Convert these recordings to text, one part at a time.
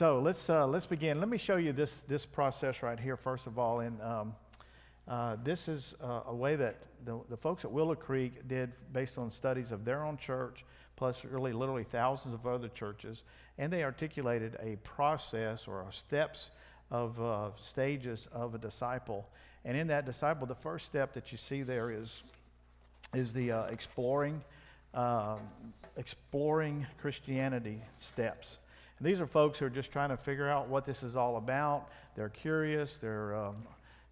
So let's, uh, let's begin. Let me show you this, this process right here, first of all. And um, uh, this is uh, a way that the, the folks at Willow Creek did based on studies of their own church, plus really literally thousands of other churches. And they articulated a process or steps of uh, stages of a disciple. And in that disciple, the first step that you see there is, is the uh, exploring, uh, exploring Christianity steps. And these are folks who are just trying to figure out what this is all about. They're curious. They're um,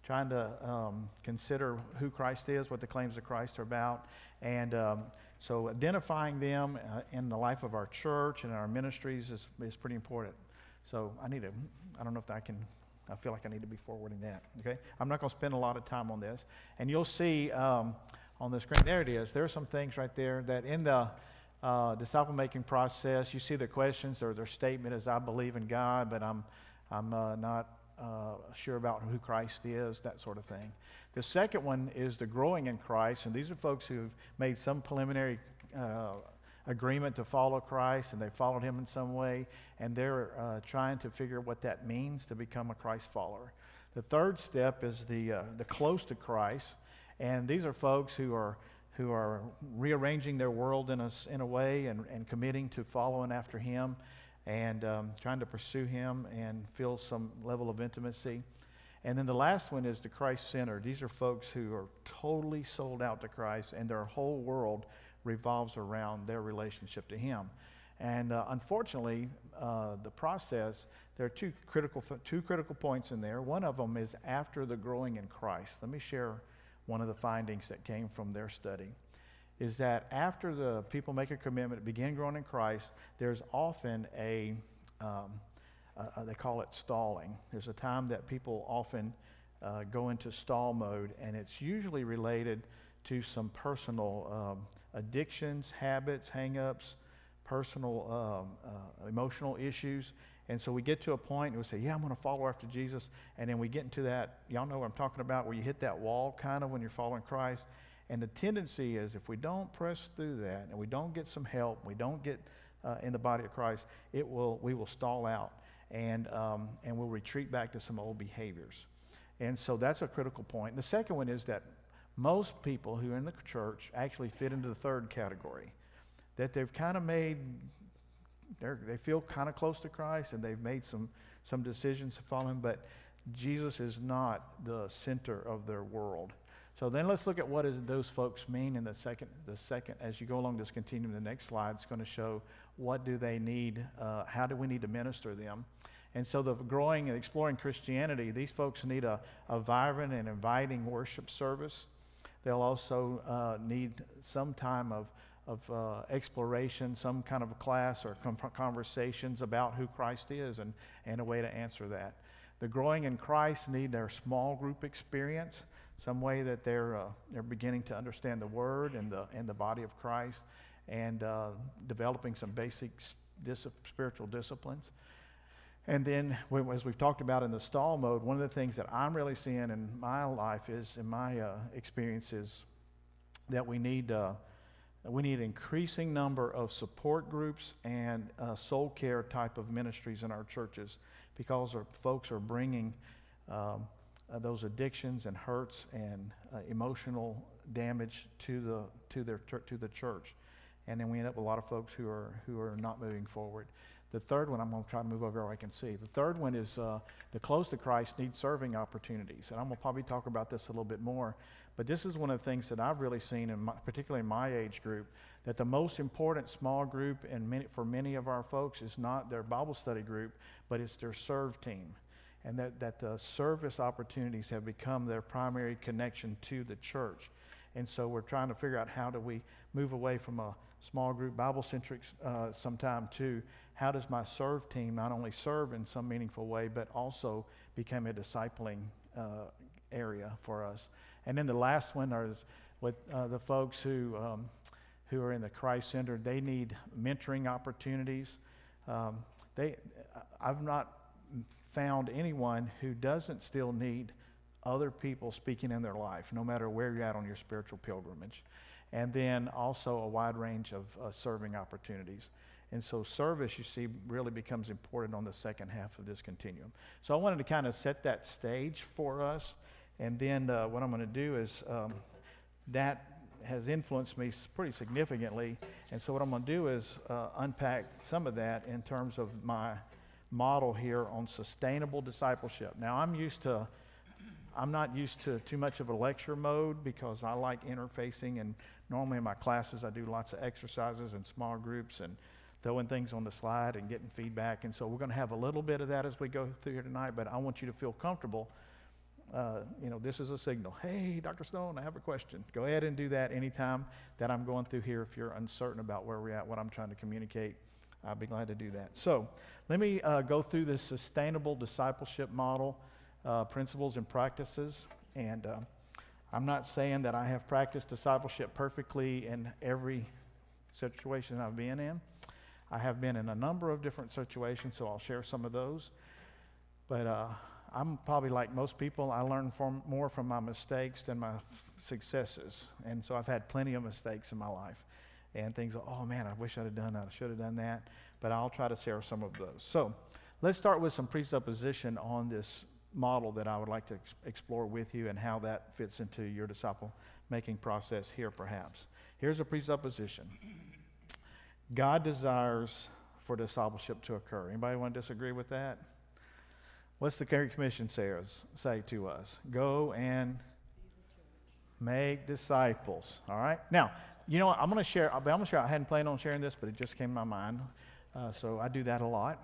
trying to um, consider who Christ is, what the claims of Christ are about. And um, so identifying them uh, in the life of our church and our ministries is, is pretty important. So I need to, I don't know if I can, I feel like I need to be forwarding that. Okay? I'm not going to spend a lot of time on this. And you'll see um, on the screen, there it is. There are some things right there that in the uh, disciple making process, you see their questions or their statement is, I believe in God, but I'm, I'm uh, not uh, sure about who Christ is, that sort of thing. The second one is the growing in Christ, and these are folks who've made some preliminary uh, agreement to follow Christ, and they followed him in some way, and they're uh, trying to figure what that means to become a Christ follower. The third step is the, uh, the close to Christ, and these are folks who are who are rearranging their world in a, in a way and, and committing to following after Him and um, trying to pursue Him and feel some level of intimacy. And then the last one is the Christ centered. These are folks who are totally sold out to Christ and their whole world revolves around their relationship to Him. And uh, unfortunately, uh, the process, there are two critical, two critical points in there. One of them is after the growing in Christ. Let me share one of the findings that came from their study is that after the people make a commitment, begin growing in Christ, there's often a, um, uh, they call it stalling. There's a time that people often uh, go into stall mode, and it's usually related to some personal um, addictions, habits, hangups, personal um, uh, emotional issues, and so we get to a point and we say, Yeah, I'm going to follow after Jesus. And then we get into that, y'all know what I'm talking about, where you hit that wall kind of when you're following Christ. And the tendency is if we don't press through that and we don't get some help, we don't get uh, in the body of Christ, it will, we will stall out and, um, and we'll retreat back to some old behaviors. And so that's a critical point. And the second one is that most people who are in the church actually fit into the third category. That they've kind of made they feel kind of close to Christ and they've made some, some decisions to follow him, but Jesus is not the center of their world. So then let's look at what those folks mean in the second, the second, as you go along this continuum, the next slide is going to show what do they need, uh, how do we need to minister them. And so the growing and exploring Christianity, these folks need a, a vibrant and inviting worship service. They'll also uh, need some time of of uh, exploration, some kind of a class or conversations about who Christ is and, and a way to answer that. The growing in Christ need their small group experience, some way that they're, uh, they're beginning to understand the Word and the, and the body of Christ and uh, developing some basic dis- spiritual disciplines. And then, as we've talked about in the stall mode, one of the things that I'm really seeing in my life is, in my uh, experience, is that we need uh, we need an increasing number of support groups and uh, soul care type of ministries in our churches because our folks are bringing um, uh, those addictions and hurts and uh, emotional damage to the to their to the church, and then we end up with a lot of folks who are who are not moving forward. The third one, I'm going to try to move over where I can see. The third one is uh, the close to Christ need serving opportunities, and I'm going to probably talk about this a little bit more. But this is one of the things that I've really seen, in my, particularly in my age group, that the most important small group and many, for many of our folks is not their Bible study group, but it's their serve team. And that, that the service opportunities have become their primary connection to the church. And so we're trying to figure out how do we move away from a small group Bible centric uh, sometime to how does my serve team not only serve in some meaningful way, but also become a discipling uh, area for us. And then the last one is with uh, the folks who, um, who are in the Christ Center. They need mentoring opportunities. Um, they, I've not found anyone who doesn't still need other people speaking in their life, no matter where you're at on your spiritual pilgrimage. And then also a wide range of uh, serving opportunities. And so service, you see, really becomes important on the second half of this continuum. So I wanted to kind of set that stage for us. And then uh, what I'm going to do is um, that has influenced me pretty significantly. And so what I'm going to do is uh, unpack some of that in terms of my model here on sustainable discipleship. Now, I'm used to I'm not used to too much of a lecture mode because I like interfacing and normally in my classes I do lots of exercises and small groups and throwing things on the slide and getting feedback. And so we're going to have a little bit of that as we go through here tonight, but I want you to feel comfortable. Uh, you know, this is a signal. Hey, Dr. Stone, I have a question. Go ahead and do that anytime that I'm going through here if you're uncertain about where we're at, what I'm trying to communicate. I'll be glad to do that. So let me uh, go through this sustainable discipleship model, uh, principles and practices. And uh, I'm not saying that I have practiced discipleship perfectly in every situation I've been in. I have been in a number of different situations, so I'll share some of those. But uh, I'm probably like most people, I learn from, more from my mistakes than my f- successes. And so I've had plenty of mistakes in my life and things, like, oh man, I wish I'd have done that, I should have done that. But I'll try to share some of those. So let's start with some presupposition on this model that I would like to ex- explore with you and how that fits into your disciple making process here, perhaps. Here's a presupposition God desires for discipleship to occur. Anybody want to disagree with that? What's the Great Commission says, say to us? Go and make disciples. All right? Now, you know what? I'm going to share. I'm going to share. I hadn't planned on sharing this, but it just came to my mind. Uh, so I do that a lot.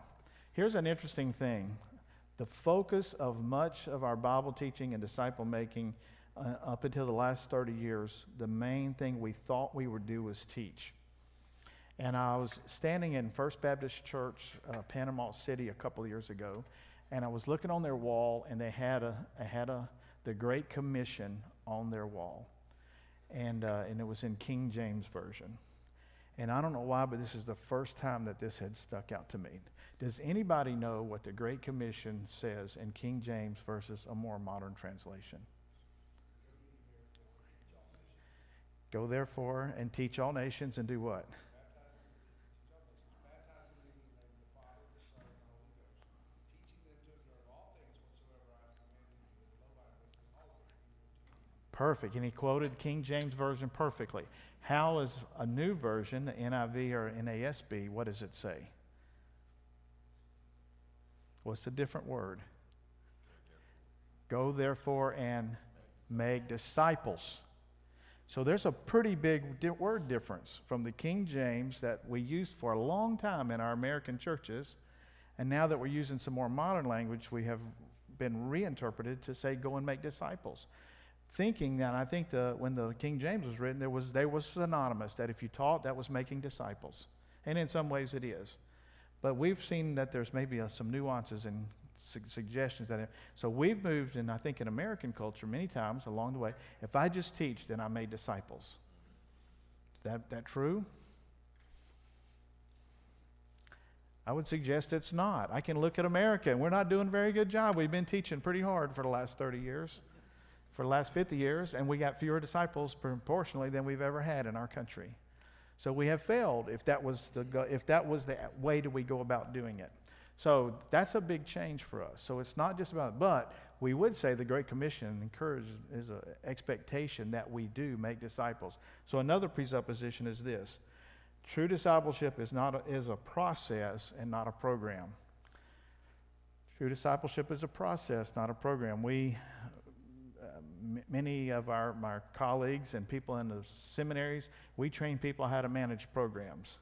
Here's an interesting thing the focus of much of our Bible teaching and disciple making uh, up until the last 30 years, the main thing we thought we would do was teach. And I was standing in First Baptist Church, uh, Panama City, a couple of years ago, and I was looking on their wall, and they had a, had a the Great Commission on their wall, and uh, and it was in King James version. And I don't know why, but this is the first time that this had stuck out to me. Does anybody know what the Great Commission says in King James versus a more modern translation? Go therefore and teach all nations and do what? Perfect. And he quoted King James Version perfectly. How is a new version, the NIV or NASB, what does it say? What's a different word? Go therefore and make disciples. So there's a pretty big word difference from the King James that we used for a long time in our American churches, and now that we're using some more modern language, we have been reinterpreted to say go and make disciples thinking that I think the, when the King James was written, there was, they was synonymous, that if you taught, that was making disciples. And in some ways it is. But we've seen that there's maybe uh, some nuances and su- suggestions that. It, so we've moved, and I think in American culture, many times along the way, if I just teach, then I made disciples. Is that, that true? I would suggest it's not. I can look at America, and we're not doing a very good job. We've been teaching pretty hard for the last 30 years for the last 50 years, and we got fewer disciples proportionally than we've ever had in our country. So we have failed if that was the, if that was the way that we go about doing it. So that's a big change for us. So it's not just about, but we would say the Great Commission encourages is an expectation that we do make disciples. So another presupposition is this: true discipleship is not a, is a process and not a program. True discipleship is a process, not a program. We many of our, our colleagues and people in the seminaries, we train people how to manage programs.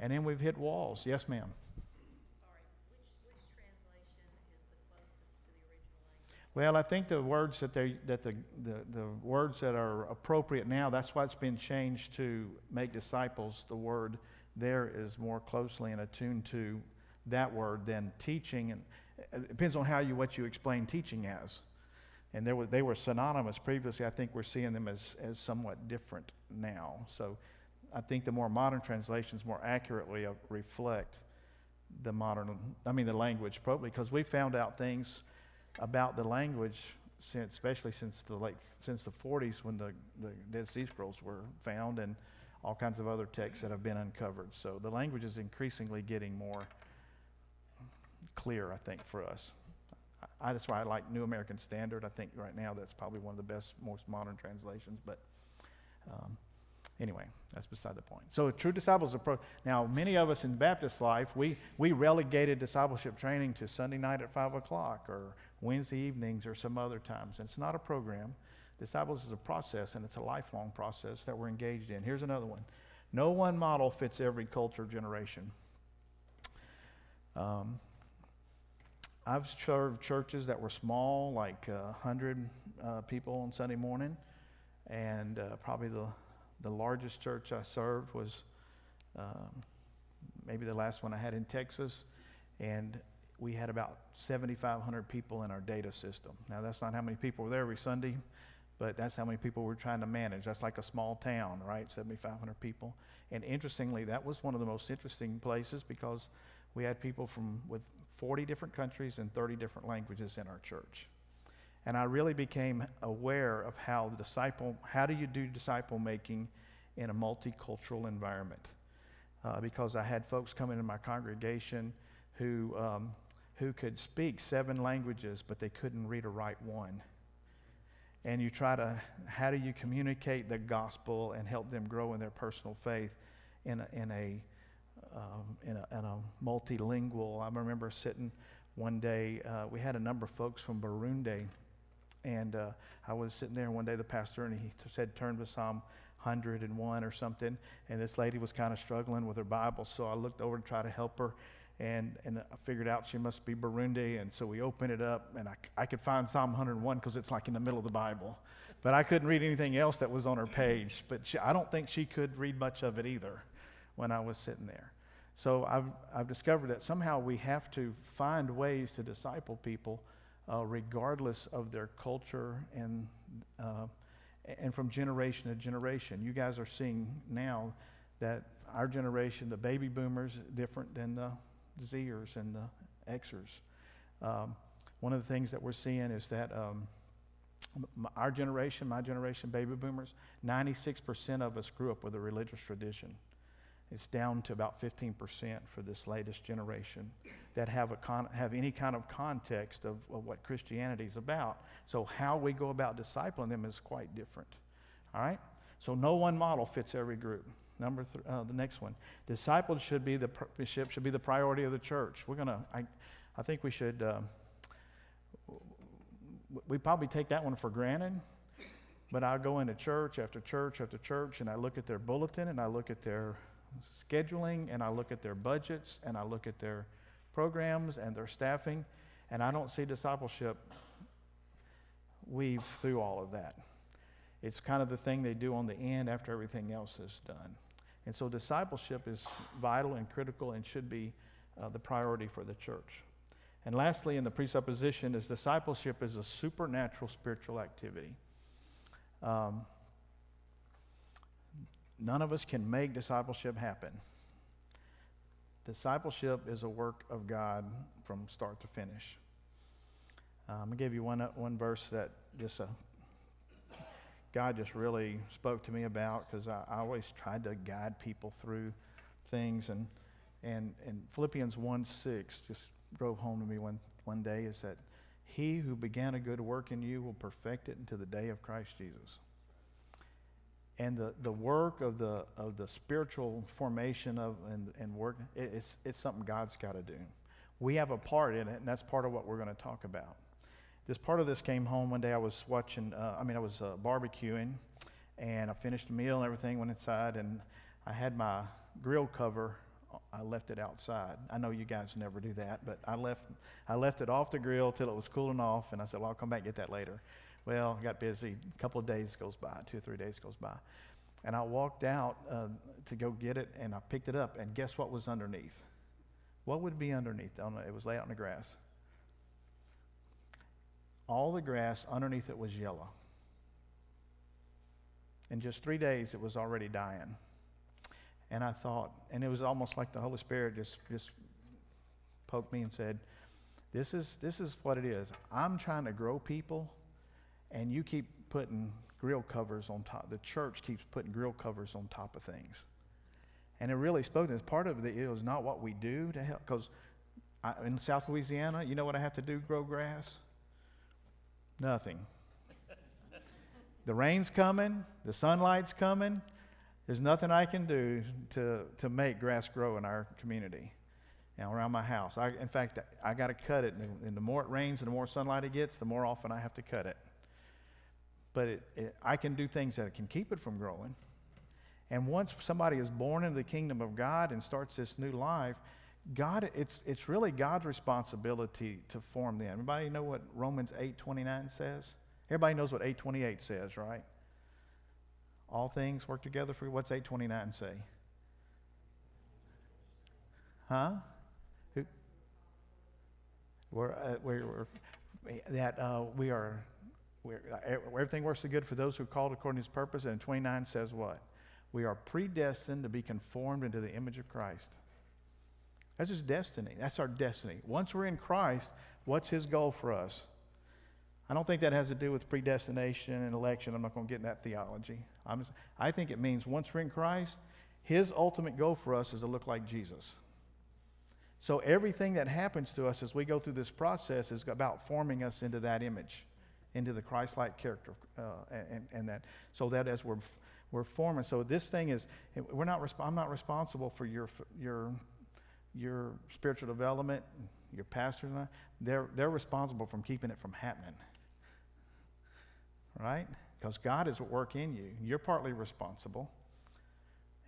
And then we've hit walls. Yes, ma'am. Well, I think the words that they that the, the, the words that are appropriate now, that's why it's been changed to make disciples. The word there is more closely and attuned to that word than teaching and uh, it depends on how you what you explain teaching as and there were, they were synonymous previously. I think we're seeing them as, as somewhat different now. So I think the more modern translations more accurately uh, reflect the modern, I mean, the language, probably, because we found out things about the language since, especially since the late, since the 40s when the, the Dead Sea Scrolls were found, and all kinds of other texts that have been uncovered. So the language is increasingly getting more clear, I think, for us. I, that's why I like New American Standard. I think right now that's probably one of the best, most modern translations. But um, anyway, that's beside the point. So, true disciples approach. Now, many of us in Baptist life, we, we relegated discipleship training to Sunday night at 5 o'clock or Wednesday evenings or some other times. It's not a program. Disciples is a process, and it's a lifelong process that we're engaged in. Here's another one no one model fits every culture generation. Um, I've served churches that were small, like uh, 100 uh, people on Sunday morning, and uh, probably the, the largest church I served was um, maybe the last one I had in Texas, and we had about 7,500 people in our data system. Now, that's not how many people were there every Sunday, but that's how many people we're trying to manage. That's like a small town, right? 7,500 people. And interestingly, that was one of the most interesting places because we had people from with 40 different countries and 30 different languages in our church. And I really became aware of how the disciple, how do you do disciple making in a multicultural environment? Uh, because I had folks come into my congregation who, um, who could speak seven languages, but they couldn't read or write one. And you try to, how do you communicate the gospel and help them grow in their personal faith in a, in a um, in, a, in, a, multilingual. I remember sitting one day, uh, we had a number of folks from Burundi, and uh, I was sitting there one day, the pastor, and he said, turn to Psalm 101 or something, and this lady was kind of struggling with her Bible, so I looked over to try to help her. And, and I figured out she must be Burundi, and so we opened it up, and I, I could find Psalm 101 because it's like in the middle of the Bible. But I couldn't read anything else that was on her page. But she, I don't think she could read much of it either when I was sitting there. So I've, I've discovered that somehow we have to find ways to disciple people uh, regardless of their culture and, uh, and from generation to generation. You guys are seeing now that our generation, the baby boomers, different than the Zers and the Xers. Um, one of the things that we're seeing is that um, our generation, my generation, baby boomers, 96% of us grew up with a religious tradition. It's down to about 15% for this latest generation that have, a con- have any kind of context of, of what Christianity is about. So, how we go about discipling them is quite different. All right? So, no one model fits every group. Number th- uh, the next one, discipleship should be the pr- should be the priority of the church. We're gonna, I, I think we should. Uh, we probably take that one for granted, but I go into church after church after church, and I look at their bulletin and I look at their scheduling and I look at their budgets and I look at their programs and their staffing, and I don't see discipleship weave through all of that. It's kind of the thing they do on the end after everything else is done. And so discipleship is vital and critical and should be uh, the priority for the church. And lastly, in the presupposition, is discipleship is a supernatural spiritual activity. Um, None of us can make discipleship happen. Discipleship is a work of God from start to finish. Um, I'm going to give you one, one verse that just uh, God just really spoke to me about because I, I, always tried to guide people through things. And, and, and Philippians 1 6 just drove home to me one, one day is that he who began a good work in you will perfect it until the day of Christ Jesus and the, the work of the, of the spiritual formation of and, and work, it, it's, it's something God's got to do. We have a part in it, and that's part of what we're going to talk about. This part of this came home one day. I was watching, uh, I mean, I was uh, barbecuing, and I finished a meal and everything, went inside, and I had my grill cover. I left it outside. I know you guys never do that, but I left, I left it off the grill till it was cooling off, and I said, well, I'll come back and get that later. Well, I got busy. A couple of days goes by, two or three days goes by. And I walked out uh, to go get it, and I picked it up, and guess what was underneath? What would be underneath? It was laid out in the grass. All the grass underneath it was yellow. In just three days, it was already dying. And I thought, and it was almost like the Holy Spirit just, just poked me and said, this is, this is what it is. I'm trying to grow people and you keep putting grill covers on top. The church keeps putting grill covers on top of things. And it really spoke to us. Part of it is not what we do to help, because in South Louisiana, you know what I have to do grow grass? Nothing. the rain's coming, the sunlight's coming. There's nothing I can do to, to make grass grow in our community and around my house. I, in fact, I got to cut it. And, and the more it rains and the more sunlight it gets, the more often I have to cut it. But it, it, I can do things that can keep it from growing. And once somebody is born into the kingdom of God and starts this new life, God, it's, it's really God's responsibility to form them. Everybody know what Romans 8.29 says? Everybody knows what 8.28 says, right? All things work together for what's 8.29 say? Huh? We're, uh, we're, we're, that uh, we are, Uh, everything works so good for those who are called according to his purpose. And 29 says what? We are predestined to be conformed into the image of Christ. That's his destiny. That's our destiny. Once we're in Christ, what's his goal for us? I don't think that has to do with predestination and election. I'm not going to get in that theology. I'm, I think it means once we're in Christ, his ultimate goal for us is to look like Jesus. So everything that happens to us as we go through this process is about forming us into that image, into the Christ-like character, uh, and, and that so that as we're we're forming. So this thing is we're not. I'm not responsible for your your your spiritual development. Your pastors, they're they're responsible from keeping it from happening. Right? Because God is at work in you. You're partly responsible.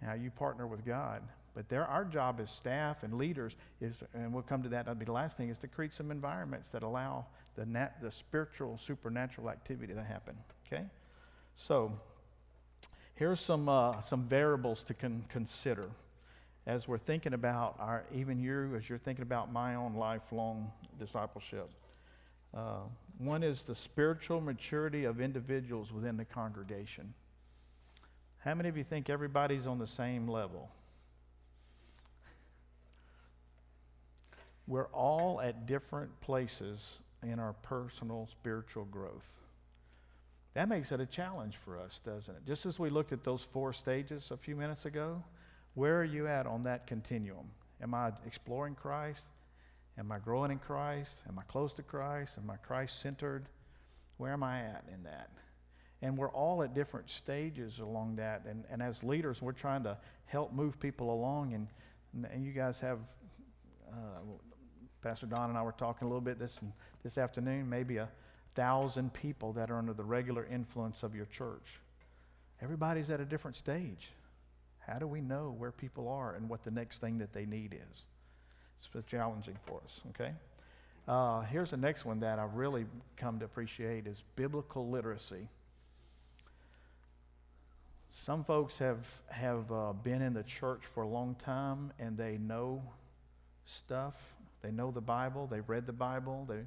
Now you partner with God. But there, our job as staff and leaders is, and we'll come to that, that'll be the last thing, is to create some environments that allow the, nat, the spiritual, supernatural activity that happen. Okay? So, here's some, uh, some variables to con- consider as we're thinking about our, even you, as you're thinking about my own lifelong discipleship. Uh, one is the spiritual maturity of individuals within the congregation. How many of you think everybody's on the same level? We're all at different places in our personal spiritual growth. That makes it a challenge for us, doesn't it? Just as we looked at those four stages a few minutes ago, where are you at on that continuum? Am I exploring Christ? Am I growing in Christ? Am I close to Christ? Am I Christ centered? Where am I at in that? And we're all at different stages along that. And, and as leaders, we're trying to help move people along. And, and you guys have uh, Pastor Don and I were talking a little bit this, this afternoon, maybe a thousand people that are under the regular influence of your church. Everybody's at a different stage. How do we know where people are and what the next thing that they need is? It's challenging for us, okay? Uh, here's the next one that I've really come to appreciate is biblical literacy. Some folks have, have uh, been in the church for a long time and they know stuff they know the Bible. They've read the Bible. They,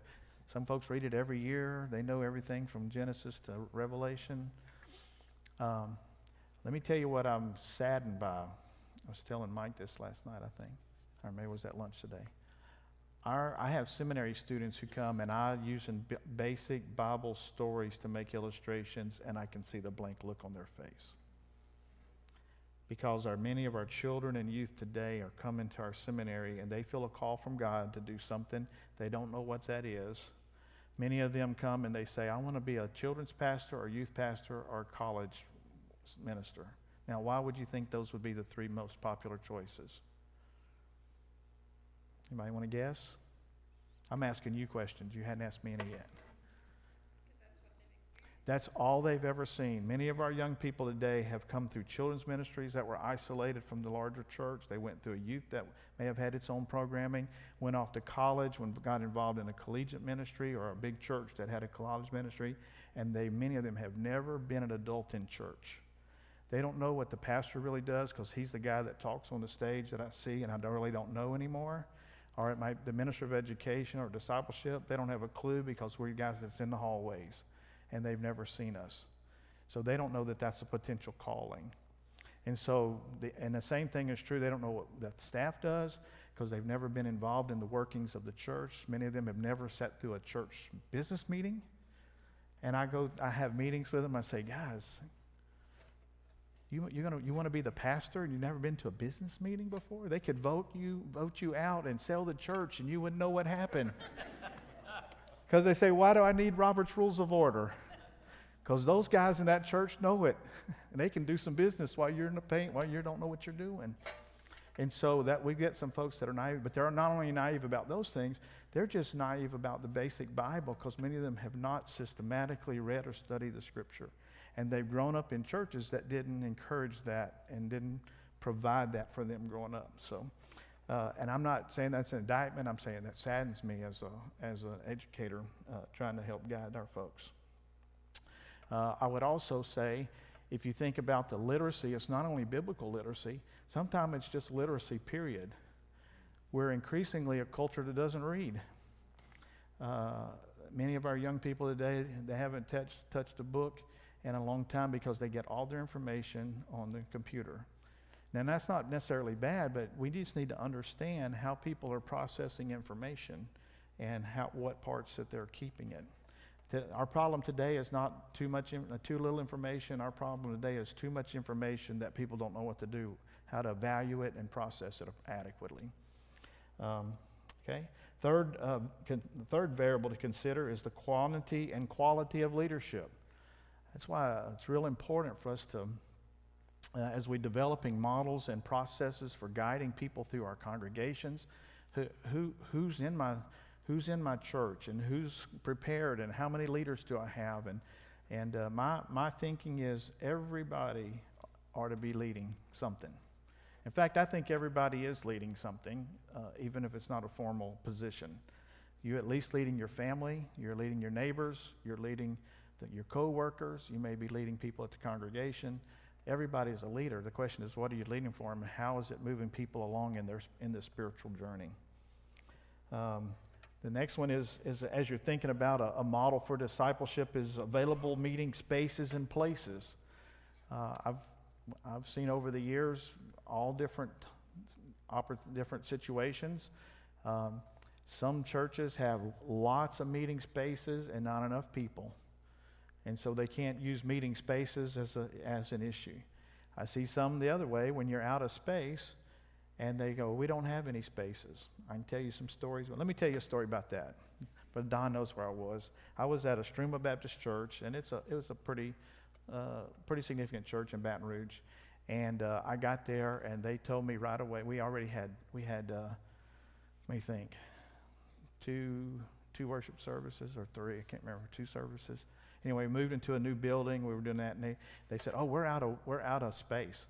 some folks read it every year. They know everything from Genesis to Revelation. Um, let me tell you what I'm saddened by. I was telling Mike this last night, I think, or maybe it was at lunch today. Our, I have seminary students who come and I use b- basic Bible stories to make illustrations, and I can see the blank look on their face because our, many of our children and youth today are coming to our seminary and they feel a call from God to do something. They don't know what that is. Many of them come and they say, I want to be a children's pastor or youth pastor or college minister. Now, why would you think those would be the three most popular choices? Anybody want to guess? I'm asking you questions. You hadn't asked me any yet. That's all they've ever seen. Many of our young people today have come through children's ministries that were isolated from the larger church. They went through a youth that may have had its own programming, went off to college, when got involved in a collegiate ministry or a big church that had a college ministry, and they many of them have never been an adult in church. They don't know what the pastor really does because he's the guy that talks on the stage that I see and I don't, really don't know anymore. Or it might the minister of education or discipleship. They don't have a clue because we're guys that's in the hallways and they've never seen us. So they don't know that that's a potential calling. And so, the, and the same thing is true. They don't know what the staff does because they've never been involved in the workings of the church. Many of them have never sat through a church business meeting. And I go, I have meetings with them. I say, guys, you, you're gonna, you want to be the pastor and you've never been to a business meeting before? They could vote you, vote you out and sell the church and you wouldn't know what happened. Because they say, why do I need Robert's Rules of Order? Because those guys in that church know it. And they can do some business while you're in the paint, while you don't know what you're doing. And so that we get some folks that are naive, but they're not only naive about those things, they're just naive about the basic Bible because many of them have not systematically read or studied the scripture. And they've grown up in churches that didn't encourage that and didn't provide that for them growing up. So, uh, and I'm not saying that's an indictment. I'm saying that saddens me as a as an educator uh, trying to help guide our folks. Uh, I would also say, if you think about the literacy, it's not only biblical literacy. Sometimes it's just literacy. Period. We're increasingly a culture that doesn't read. Uh, many of our young people today they haven't touched touched a book in a long time because they get all their information on the computer. Now, that's not necessarily bad, but we just need to understand how people are processing information and how, what parts that they're keeping it. Our problem today is not too much, uh, too little information. Our problem today is too much information that people don't know what to do, how to value it and process it adequately. Um, okay. Third, uh, con- third variable to consider is the quantity and quality of leadership. That's why it's real important for us to, uh, as we're developing models and processes for guiding people through our congregations, who, who, who's, in my, who's in my church and who's prepared and how many leaders do I have? And, and uh, my, my thinking is everybody ought to be leading something. In fact, I think everybody is leading something, uh, even if it's not a formal position. You're at least leading your family, you're leading your neighbors, you're leading your co-workers, you may be leading people at the congregation. Everybody's a leader. The question is, what are you leading for and how is it moving people along in their in the spiritual journey? Um, the next one is, is as you're thinking about a, a, model for discipleship, is available meeting spaces and places. Uh, I've I've seen over the years all different different situations. Um, some churches have lots of meeting spaces and not enough people. And so they can't use meeting spaces as, a, as an issue. I see some the other way when you're out of space and they go, We don't have any spaces. I can tell you some stories. Let me tell you a story about that. But Don knows where I was. I was at Istrouma Baptist Church, and it's a, it was a pretty, uh, pretty significant church in Baton Rouge. And uh, I got there, and they told me right away. We already had we had uh, let me think, two two worship services or three. I can't remember two services anyway, we moved into a new building. We were doing that, and they, they said, "Oh, we're out of we're out of space,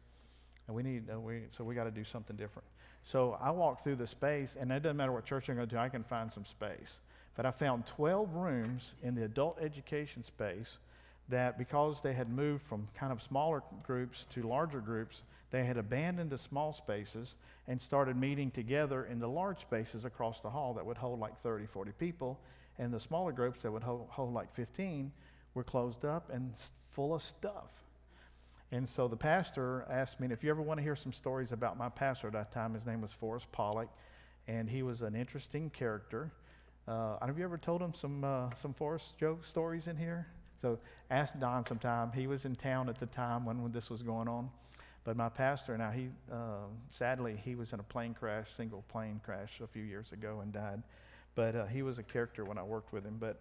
and we need uh, we so we got to do something different." So I walked through the space, and it doesn't matter what church I'm going to do. I can find some space, but I found 12 rooms in the adult education space that because they had moved from kind of smaller groups to larger groups, they had abandoned the small spaces and started meeting together in the large spaces across the hall that would hold like 30, 40 people, and the smaller groups that would hold, hold like 15 were closed up and full of stuff. And so the pastor asked me, if you ever want to hear some stories about my pastor at that time, his name was Forrest Pollock, and he was an interesting character. Uh, have you ever told him some uh, some Forrest joke stories in here? So ask Don sometime. He was in town at the time when, when this was going on. But my pastor now, he uh, sadly he was in a plane crash, single plane crash a few years ago and died. But uh, he was a character when I worked with him. But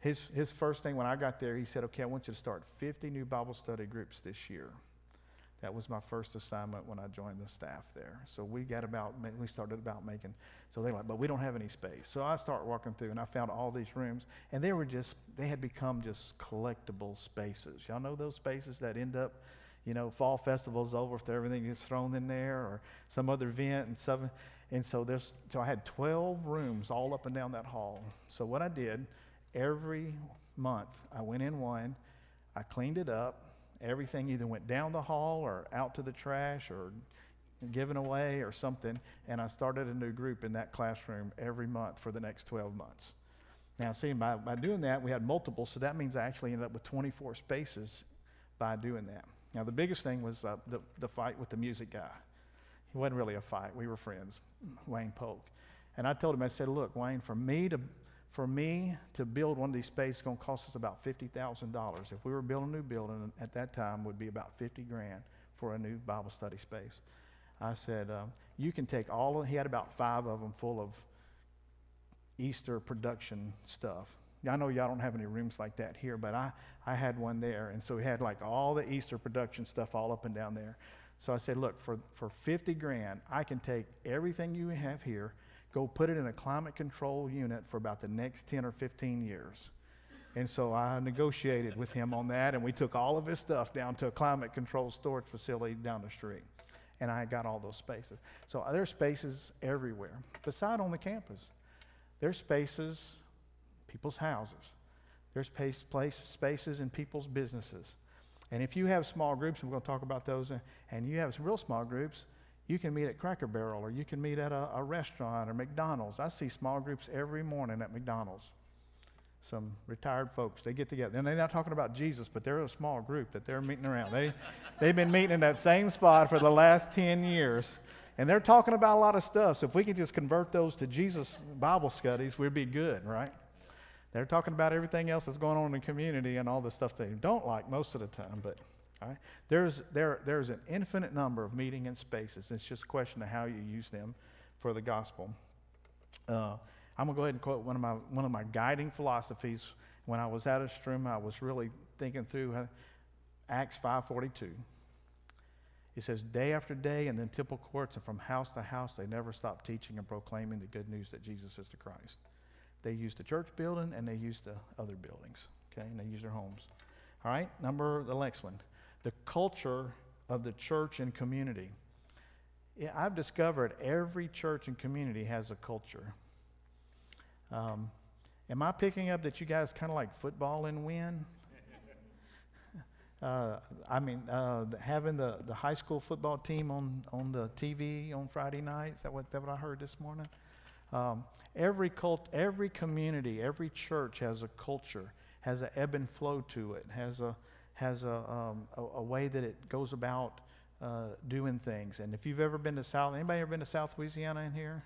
his, his first thing when I got there, he said, Okay, I want you to start 50 new Bible study groups this year. That was my first assignment when I joined the staff there. So we got about, we started about making, so they're like, but we don't have any space. So I start walking through and I found all these rooms and they were just, they had become just collectible spaces. Y'all know those spaces that end up, you know, fall festival's over if everything gets thrown in there or some other event and stuff. And so there's, so I had 12 rooms all up and down that hall. So what I did, every month I went in one, I cleaned it up. Everything either went down the hall or out to the trash or given away or something, and I started a new group in that classroom every month for the next 12 months. Now, see, by, by doing that, we had multiple, so that means I actually ended up with 24 spaces by doing that. Now, the biggest thing was uh, the, the fight with the music guy. He wasn't really a fight, we were friends, Wayne Polk. And I told him, I said, Look, Wayne, for me to for me to build one of these spaces going to cost us about $50,000. If we were building a new building at that time, would be about 50 grand for a new Bible study space. I said, um, you can take all of, he had about five of them full of Easter production stuff. I know y'all don't have any rooms like that here, but I, I had one there. And so we had like all the Easter production stuff all up and down there. So I said, look, for, for 50 grand, I can take everything you have here, go put it in a climate control unit for about the next 10 or 15 years. And so I negotiated with him on that, and we took all of his stuff down to a climate control storage facility down the street. And I got all those spaces. So uh, there's spaces everywhere, beside on the campus. There's spaces, people's houses. There's place, place, spaces in people's businesses. And if you have small groups, and we're going to talk about those, uh, and you have some real small groups, you can meet at Cracker Barrel or you can meet at a, a restaurant or McDonald's. I see small groups every morning at McDonald's. Some retired folks, they get together. And they're not talking about Jesus, but they're a small group that they're meeting around. They, they've been meeting in that same spot for the last 10 years. And they're talking about a lot of stuff. So if we could just convert those to Jesus Bible studies, we'd be good, right? They're talking about everything else that's going on in the community and all the stuff they don't like most of the time. But right, there's, there, there's an infinite number of meeting and spaces. It's just a question of how you use them for the gospel. Uh, I'm going to go ahead and quote one of my, one of my guiding philosophies. When I was at Strum, I was really thinking through uh, Acts 542. It says, day after day in the temple courts and from house to house, they never stopped teaching and proclaiming the good news that Jesus is the Christ. They used the church building and they used the other buildings, okay, and they used their homes. All right, number the next one the culture of the church and community. I've discovered every church and community has a culture. Um, am I picking up that you guys kind of like football and win? Uh, I mean, uh, having the, the high school football team on, on the TV on Friday night, is that what, that what I heard this morning? Um, every, cult, every community, every church has a culture, has an ebb and flow to it, has a, has a, um, a, a, way that it goes about uh, doing things. And if you've ever been to South, anybody ever been to South Louisiana in here?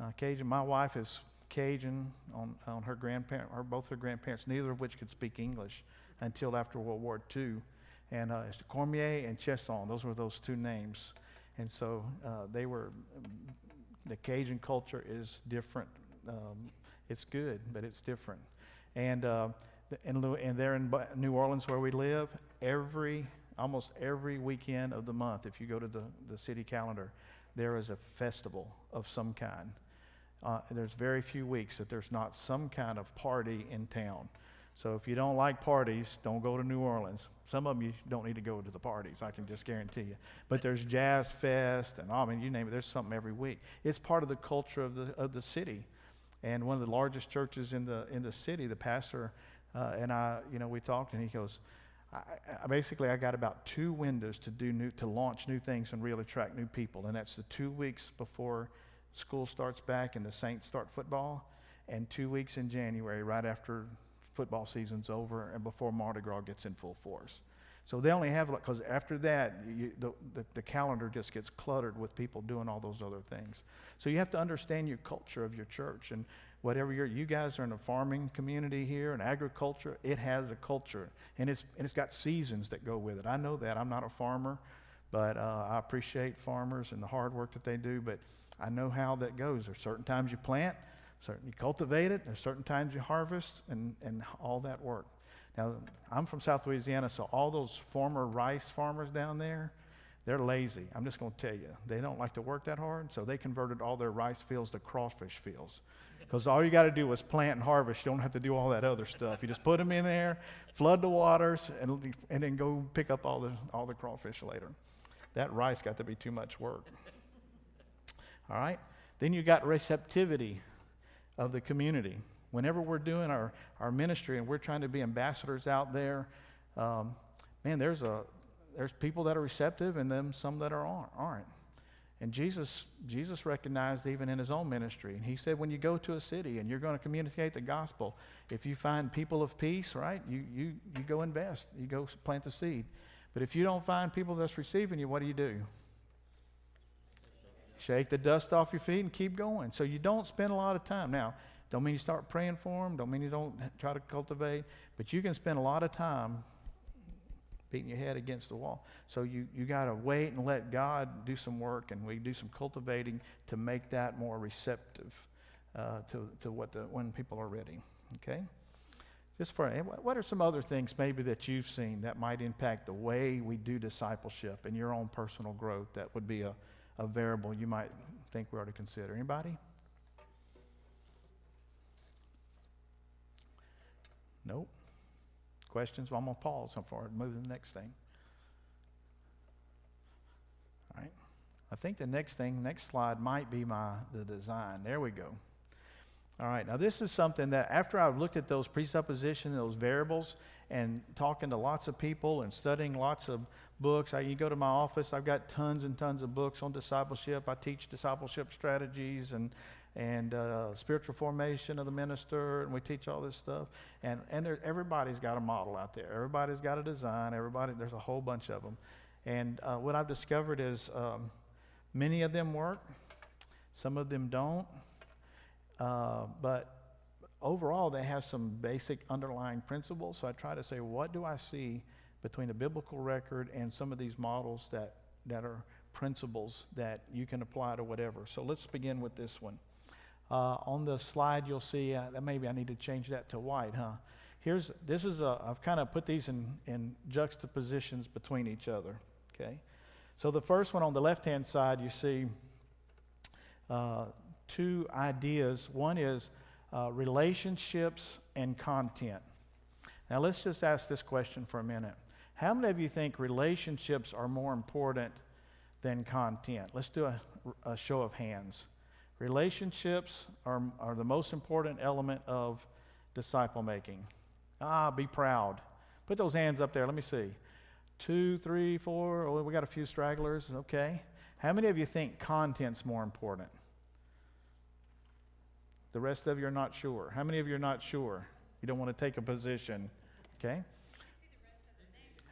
Uh, Cajun. My wife is Cajun on, on her grandparent, or both her grandparents, neither of which could speak English until after World War II. And uh, Cormier and Chesson, those were those two names. And so uh, they were, the Cajun culture is different. Um, it's good, but it's different. And, uh, and, there in New Orleans where we live, every, almost every weekend of the month, if you go to the, the city calendar, there is a festival of some kind. Uh, there's very few weeks that there's not some kind of party in town. So if you don't like parties, don't go to New Orleans. Some of you don't need to go to the parties, I can just guarantee you. But there's Jazz Fest, and I mean, you name it, there's something every week. It's part of the culture of the, of the city. And one of the largest churches in the, in the city, the pastor uh, and I, you know, we talked, and he goes, I, I basically, I got about two windows to do new, to launch new things and really attract new people, and that's the two weeks before school starts back and the Saints start football, and two weeks in January, right after football season's over and before Mardi Gras gets in full force. So they only have, because after that, you, the, the, the, calendar just gets cluttered with people doing all those other things. So you have to understand your culture of your church. And whatever you're, you guys are in a farming community here, and agriculture, it has a culture. And it's, and it's got seasons that go with it. I know that. I'm not a farmer, but uh, I appreciate farmers and the hard work that they do. But I know how that goes. There's certain times you plant, certain you cultivate it, there's certain times you harvest, and, and all that work. Now, I'm from South Louisiana, so all those former rice farmers down there, they're lazy. I'm just going to tell you. They don't like to work that hard, so they converted all their rice fields to crawfish fields. Because all you got to do is plant and harvest. You don't have to do all that other stuff. You just put them in there, flood the waters, and, and then go pick up all the, all the crawfish later. That rice got to be too much work. All right? Then you got receptivity of the community. Whenever we're doing our, our ministry and we're trying to be ambassadors out there, um, man, there's, a, there's people that are receptive and then some that are aren't. And Jesus, Jesus recognized even in his own ministry. And he said, when you go to a city and you're going to communicate the gospel, if you find people of peace, right, you, you, you go invest, you go plant the seed. But if you don't find people that's receiving you, what do you do? Shake the dust off your feet and keep going. So you don't spend a lot of time. Now, Don't mean you start praying for them. Don't mean you don't try to cultivate. But you can spend a lot of time beating your head against the wall. So you, you got to wait and let God do some work, and we do some cultivating to make that more receptive uh, to, to what the, when people are ready. Okay? Just for what are some other things maybe that you've seen that might impact the way we do discipleship and your own personal growth that would be a, a variable you might think we ought to consider? Anybody? Nope. Questions? Well, I'm going to pause so far and move to the next thing. All right. I think the next thing, next slide might be my the design. There we go. All right, now this is something that after I've looked at those presuppositions, those variables, and talking to lots of people and studying lots of books, I, you go to my office, I've got tons and tons of books on discipleship. I teach discipleship strategies and, and uh, spiritual formation of the minister, and we teach all this stuff. And, and there, everybody's got a model out there. Everybody's got a design. Everybody, there's a whole bunch of them. And uh, what I've discovered is um, many of them work, some of them don't. Uh, but overall, they have some basic underlying principles. So I try to say, what do I see between the biblical record and some of these models that, that are principles that you can apply to whatever? So let's begin with this one. Uh, on the slide, you'll see uh, that maybe I need to change that to white, huh? Here's this is a, I've kind of put these in, in juxtapositions between each other. Okay, so the first one on the left hand side, you see uh, two ideas. One is uh, relationships and content. Now, let's just ask this question for a minute. How many of you think relationships are more important than content? Let's do a, a show of hands. Relationships are, are the most important element of disciple making. Ah, be proud. Put those hands up there. Let me see. Two, three, four. Oh, we got a few stragglers. Okay. How many of you think content's more important? The rest of you are not sure. How many of you are not sure? You don't want to take a position. Okay?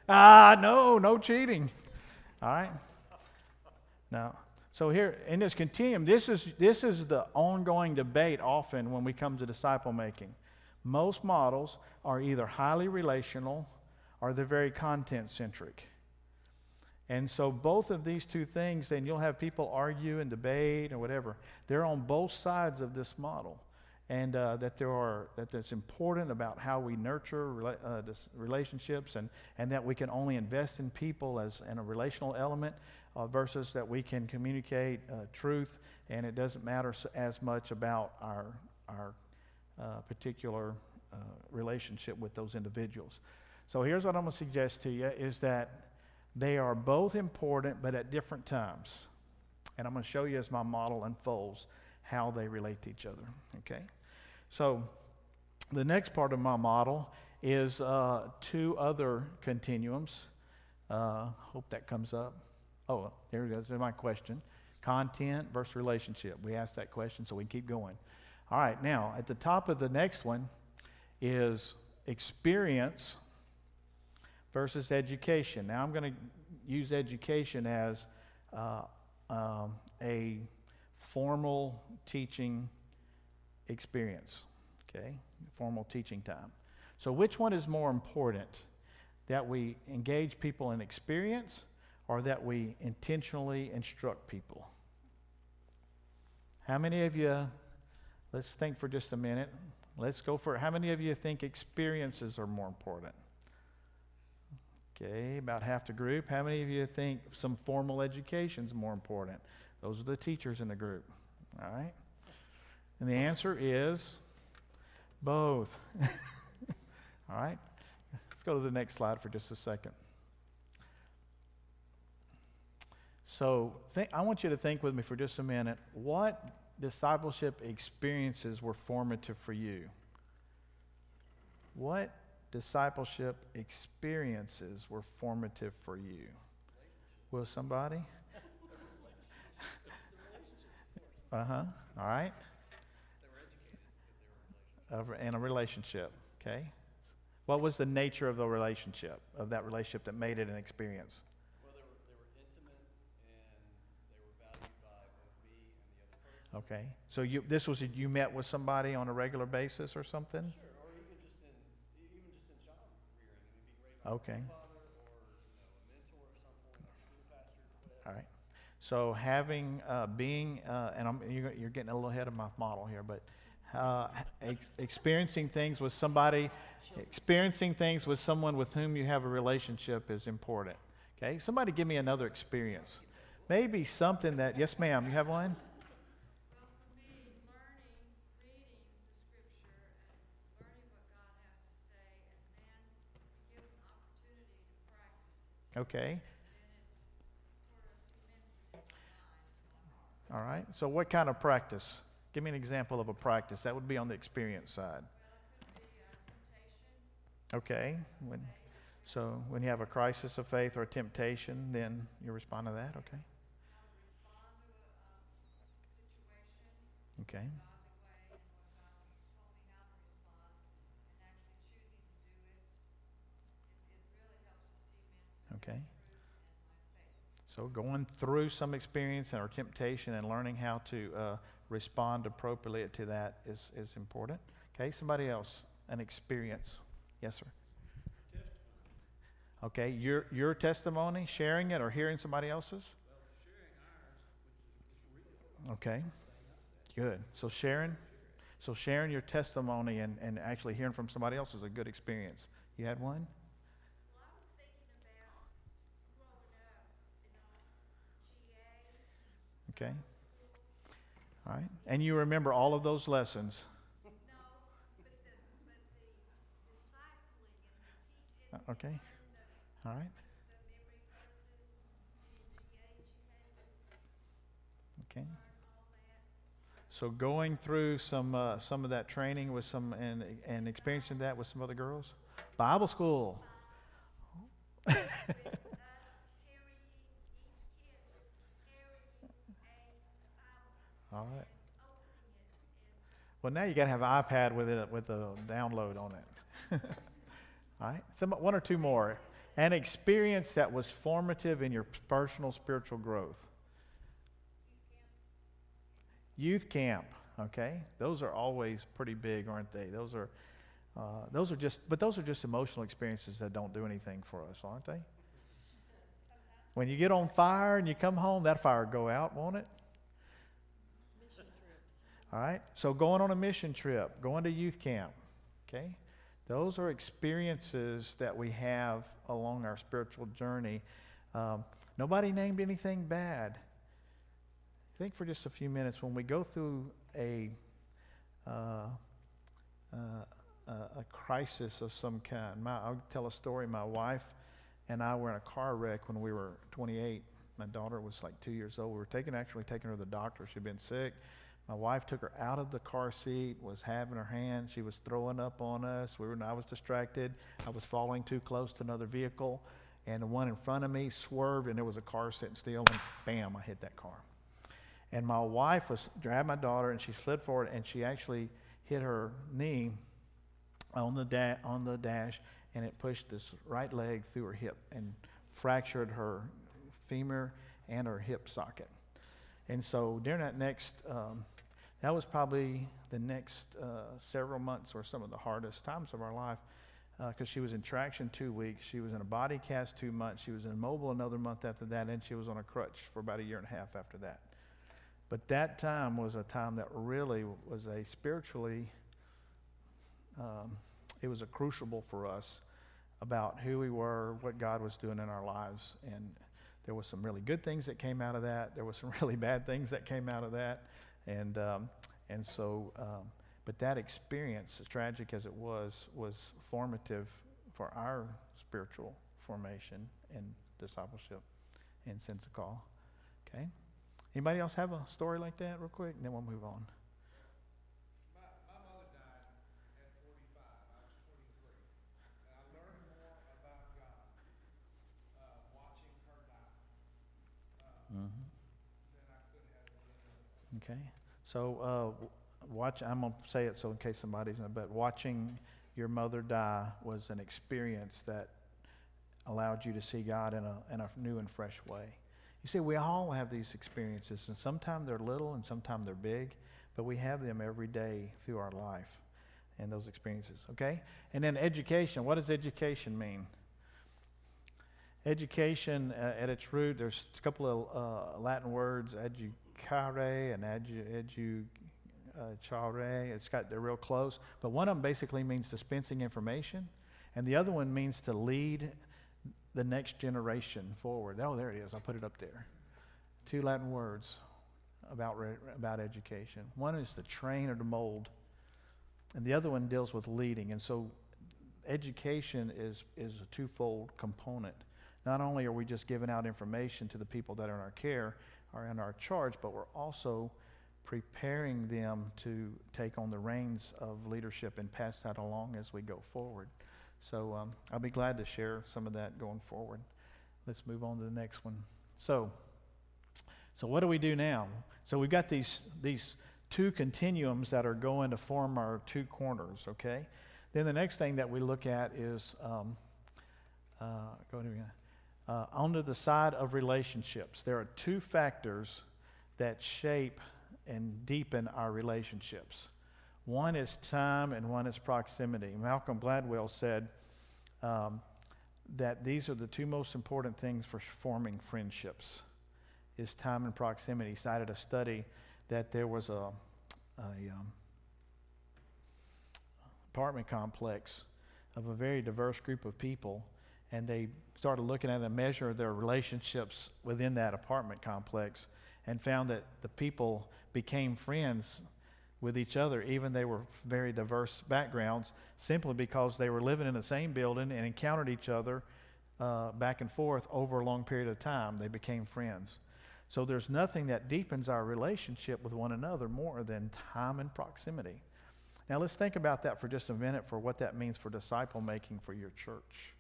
Ah, no, no cheating. All right? Now, so here in this continuum, this is, this is the ongoing debate often when we come to disciple making. Most models are either highly relational or they're very content centric. And so, both of these two things, then you'll have people argue and debate or whatever. They're on both sides of this model. And uh, that there are that it's important about how we nurture rela- uh, relationships, and, and that we can only invest in people as in a relational element, uh, versus that we can communicate uh, truth, and it doesn't matter as much about our our uh, particular uh, relationship with those individuals. So here's what I'm going to suggest to you: is that they are both important, but at different times. And I'm going to show you as my model unfolds how they relate to each other. Okay? So, the next part of my model is uh, two other continuums. Uh, hope that comes up. Oh, there goes. My question. Content versus relationship. We asked that question, so we keep going. All right, now at the top of the next one is experience versus education. Now, I'm going to use education as uh, um, a formal teaching experience, okay? Formal teaching time. So, which one is more important? That we engage people in experience or that we intentionally instruct people? How many of you, let's think for just a minute. Let's go for. How many of you think experiences are more important? Okay, about half the group. How many of you think some formal education is more important? Those are the teachers in the group. All right? And the answer is both. All right? Let's go to the next slide for just a second. So, I want you to think with me for just a minute. What discipleship experiences were formative for you? What discipleship experiences were formative for you? Will somebody? uh huh. All right. And a relationship. Okay. What was the nature of the relationship, of that relationship that made it an experience? Well, they were, they were intimate and they were valued by both me and the other person. Okay. So you, this was, you met with somebody on a regular basis or something? Sure, or even just in, even just in child rearing, it'd be great to have Okay. or, you know, a mentor of some form, a school pastor, whatever. All right. So having, uh, being, uh, and I'm, you're, you're getting a little ahead of my model here, but uh, ex- experiencing things with somebody, experiencing things with someone with whom you have a relationship is important. Okay. Somebody give me another experience. Maybe something that, yes, ma'am. You have one? Well, for me, learning, reading the scripture and learning what God has to say, and then it gives an opportunity to practice. Okay. Then it sort of cements it in your mind. All right. So what kind of practice? Give me an example of a practice. That would be on the experience side. Okay. When, so when you have a crisis of faith or a temptation, then you respond to that. Okay. Okay. godly way, and what God told me how to respond, and actually choosing to do it. It, it really helps to cement Okay. So going through some experience and or temptation and learning how to uh, respond appropriately to that is, is important. Okay. Somebody else, an experience. Yes, sir. Okay. Your, your testimony, sharing it or hearing somebody else's? Okay. Good. So sharing, so sharing your testimony and, and actually hearing from somebody else is a good experience. You had one? Well, I was thinking about growing up, you know, GA. Okay. All right. And you remember all of those lessons. No, but the, but the discipling and the teaching. Uh, Okay. All right. The memory verses, the GA, you had to Okay. learn all that. So going through some uh, some of that training with some and and experiencing that with some other girls. Bible school. With us carrying, each kid was carrying a Bible, All right. Well, now you got to have an iPad with it with a download on it. All right. Some one or two more. An experience that was formative in your personal spiritual growth. Youth camp. Okay. Those are always pretty big, aren't they? Those are. Uh, those are just, but those are just emotional experiences that don't do anything for us, aren't they? When you get on fire and you come home, that fire will go out, won't it? All right. So going on a mission trip, going to youth camp, okay? Those are experiences that we have along our spiritual journey. Um, nobody named anything bad. Think for just a few minutes when we go through a uh, uh, a crisis of some kind. My, I'll tell a story. My wife and I were in a car wreck when we were 28. My daughter was like two years old. We were taking actually taking her to the doctor. She'd been sick. My wife took her out of the car seat, was having her hand. She was throwing up on us. We were, I was distracted. I was falling too close to another vehicle, and the one in front of me swerved, and there was a car sitting still, and bam, I hit that car. And my wife was grabbed my daughter, and she slid forward, and she actually hit her knee on the da- on the dash, and it pushed this right leg through her hip and fractured her femur and her hip socket. And so during that next, um, that was probably the next uh, several months or some of the hardest times of our life because she was in traction two weeks. She was in a body cast two months. She was immobile another month after that, and she was on a crutch for about a year and a half after that. But that time was a time that really was a spiritually, um, it was a crucible for us about who we were, what God was doing in our lives, and there was some really good things that came out of that. There was some really bad things that came out of that, and um, and so, um, but that experience, as tragic as it was, was formative for our spiritual formation and discipleship and sense of call. Okay. Anybody else have a story like that, real quick, and then we'll move on. My, Okay. So, uh, watch. I'm gonna say it so in case somebody's. But watching your mother die was an experience that allowed you to see God in a in a new and fresh way. You see, we all have these experiences, and sometimes they're little and sometimes they're big, but we have them every day through our life and those experiences, okay? And then education. What does education mean? Education, uh, at its root, there's a couple of uh, Latin words, educare and edu, edu uh. It's got they're real close, but one of them basically means dispensing information, and the other one means to lead the next generation forward. Oh, there it is. I'll put it up there. Two Latin words about about education. One is to train or to mold, and the other one deals with leading. And so, education is is a twofold component. Not only are we just giving out information to the people that are in our care or in our charge, but we're also preparing them to take on the reins of leadership and pass that along as we go forward. So um, I'll be glad to share some of that going forward. Let's move on to the next one. So, so what do we do now? So we've got these these two continuums that are going to form our two corners. Okay. Then the next thing that we look at is um, uh, go to uh, onto the side of relationships. There are two factors that shape and deepen our relationships. One is time and one is proximity. Malcolm Gladwell said um, that these are the two most important things for forming friendships is time and proximity. He cited a study that there was a, a um, apartment complex of a very diverse group of people, and they started looking at a measure of their relationships within that apartment complex and found that the people became friends with each other, even they were very diverse backgrounds, simply because they were living in the same building and encountered each other uh, back and forth over a long period of time. They became friends. So there's nothing that deepens our relationship with one another more than time and proximity. Now let's think about that for just a minute for what that means for disciple making for your church.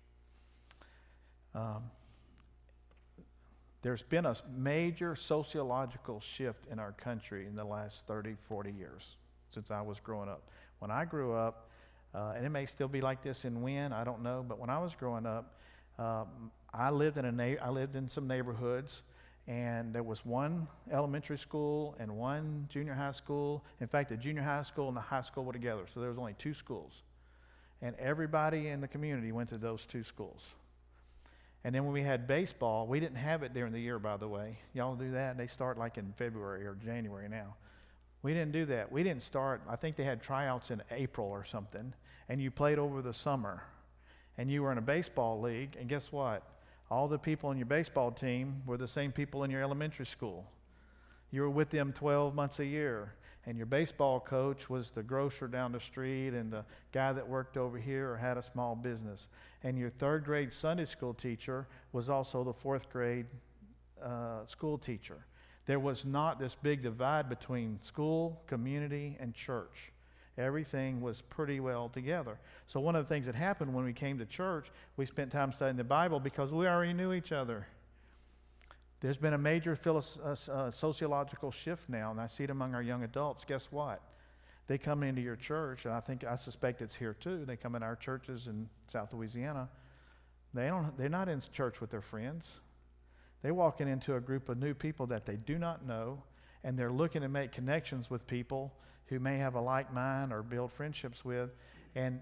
Um, there's been a major sociological shift in our country in the last 30, 40 years since I was growing up. When I grew up, uh, and it may still be like this in Wynne, I don't know, but when I was growing up, um, I lived in a na- I lived in some neighborhoods, and there was one elementary school and one junior high school. In fact, the junior high school and the high school were together, so there was only two schools, and everybody in the community went to those two schools. And then when we had baseball, we didn't have it during the year, by the way. Y'all do that? They start like in February or January now. We didn't do that. We didn't start, I think they had tryouts in April or something, and you played over the summer. And you were in a baseball league, and guess what? All the people in your baseball team were the same people in your elementary school. You were with them 12 months a year and your baseball coach was the grocer down the street and the guy that worked over here or had a small business. And your third grade Sunday school teacher was also the fourth grade uh, school teacher. There was not this big divide between school, community, and church. Everything was pretty well together. So, one of the things that happened when we came to church, we spent time studying the Bible because we already knew each other. There's been a major philo- uh, uh, sociological shift now, and I see it among our young adults. Guess what? They come into your church, and I think I suspect it's here too. They come in our churches in South Louisiana. They don't. They're not in church with their friends. They're walking into a group of new people that they do not know, and they're looking to make connections with people who may have a like mind or build friendships with, and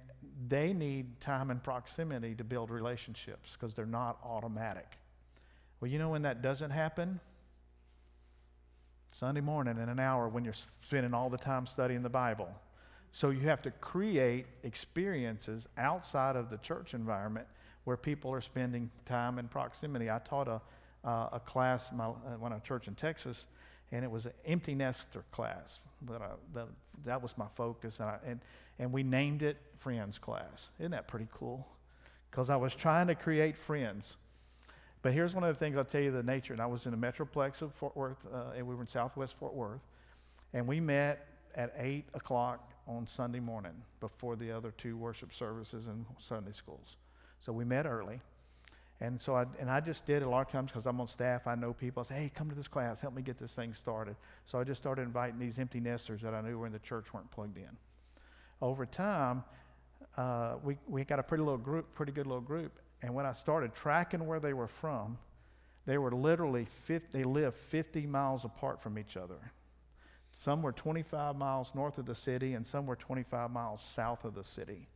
they need time and proximity to build relationships because they're not automatic. Well, you know when that doesn't happen? Sunday morning in an hour when you're spending all the time studying the Bible. So you have to create experiences outside of the church environment where people are spending time in proximity. I taught a, uh, a class my, when I was church in Texas, and it was an empty nester class. But I, the, that was my focus, and, I, and, and we named it Friends Class. Isn't that pretty cool? Because I was trying to create friends. But here's one of the things I'll tell you the nature. And I was in the Metroplex of Fort Worth, uh, and we were in Southwest Fort Worth. And we met at 8 o'clock on Sunday morning before the other two worship services and Sunday schools. So we met early. And so I, and I just did a lot of times because I'm on staff, I know people. I say, hey, come to this class, help me get this thing started. So I just started inviting these empty nesters that I knew were in the church weren't plugged in. Over time, uh, we, we got a pretty little group, pretty good little group. And when I started tracking where they were from, They were literally 50, they lived 50 miles apart from each other. Some were 25 miles north of the city, and some were 25 miles south of the city.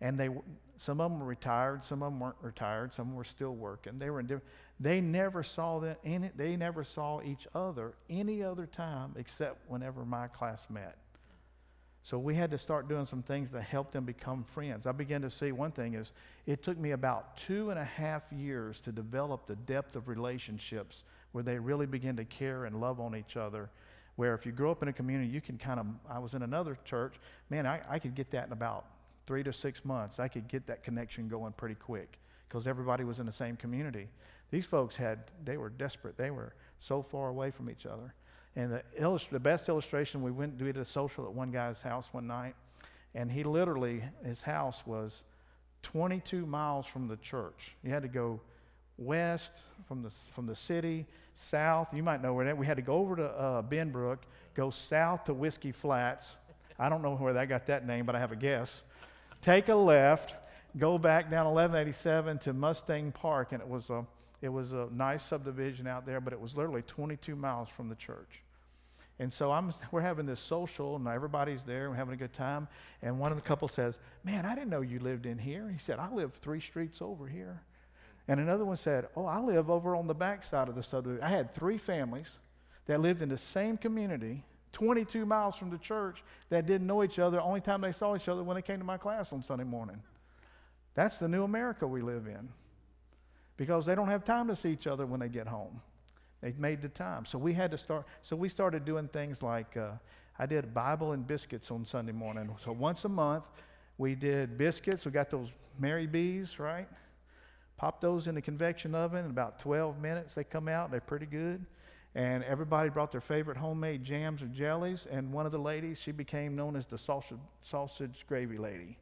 And they, some of them were retired, some of them weren't retired, some were still working. They were in different. They never saw that. Any, they never saw each other any other time except whenever my class met. So we had to start doing some things to help them become friends. I began to see one thing is it took me about two and a half years to develop the depth of relationships where they really begin to care and love on each other. Where if you grow up in a community, you can kind of, I was in another church, man, I, I could get that in about three to six months. I could get that connection going pretty quick because everybody was in the same community. These folks had, they were desperate. They were so far away from each other. And the, the best illustration, we went we did a social at one guy's house one night, and he literally, his house was 22 miles from the church. You had to go west from the, from the city, south. You might know where that. We had to go over to uh, Benbrook, go south to Whiskey Flats. I don't know where that got that name, but I have a guess. Take a left, go back down 1187 to Mustang Park, and it was a it was a nice subdivision out there, but it was literally 22 miles from the church. And so I'm, we're having this social, and everybody's there, we're having a good time. And one of the couple says, Man, I didn't know you lived in here. He said, I live three streets over here. And another one said, Oh, I live over on the back side of the subdivision. I had three families that lived in the same community, 22 miles from the church, that didn't know each other. Only time they saw each other when they came to my class on Sunday morning. That's the new America we live in because they don't have time to see each other when they get home. They've made the time. So we had to start. So we started doing things like uh, I did Bible and biscuits on Sunday morning. So once a month, we did biscuits. We got those Mary B's, right? Pop those in the convection oven. In about 12 minutes, they come out. They're pretty good. And everybody brought their favorite homemade jams or jellies. And one of the ladies, she became known as the sausage, sausage gravy lady.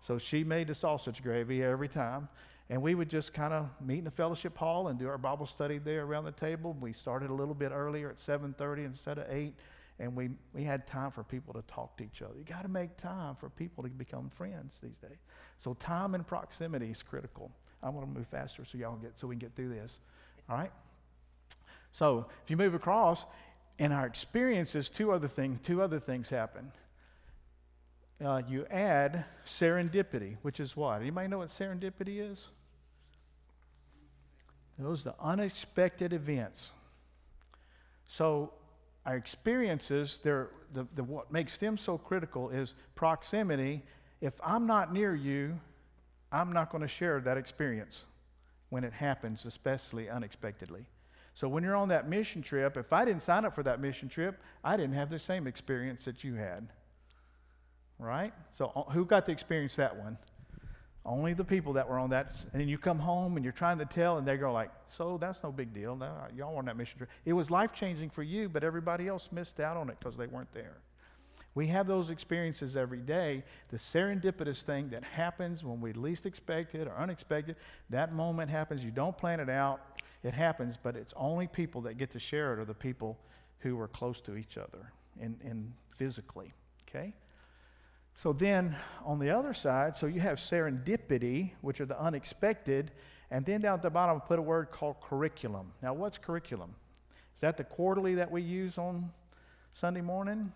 So she made the sausage gravy every time. And we would just kind of meet in the fellowship hall and do our Bible study there around the table. We started a little bit earlier at 7:30 instead of 8, and we, we had time for people to talk to each other. You got to make time for people to become friends these days. So time and proximity is critical. I want to move faster so y'all get so we can get through this. All right? So if you move across, in our experiences, two other things, two other things happen. Uh, you add serendipity, which is what? Anybody know what serendipity is? Those are the unexpected events. So our experiences, the, the, what makes them so critical is proximity. If I'm not near you, I'm not going to share that experience when it happens, especially unexpectedly. So when you're on that mission trip, if I didn't sign up for that mission trip, I didn't have the same experience that you had. Right? So uh, who got to experience that one? Only the people that were on that. And then you come home and you're trying to tell, and they go like, "So that's no big deal. No, y'all were on that mission trip. It was life changing for you, but everybody else missed out on it because they weren't there." We have those experiences every day. The serendipitous thing that happens when we least expect it or unexpected, that moment happens. You don't plan it out. It happens, but it's only people that get to share it are the people who are close to each other and, and physically. Okay? So then on the other side, so you have serendipity, which are the unexpected, and then down at the bottom, put a word called curriculum. Now, what's curriculum? Is that the quarterly that we use on Sunday morning?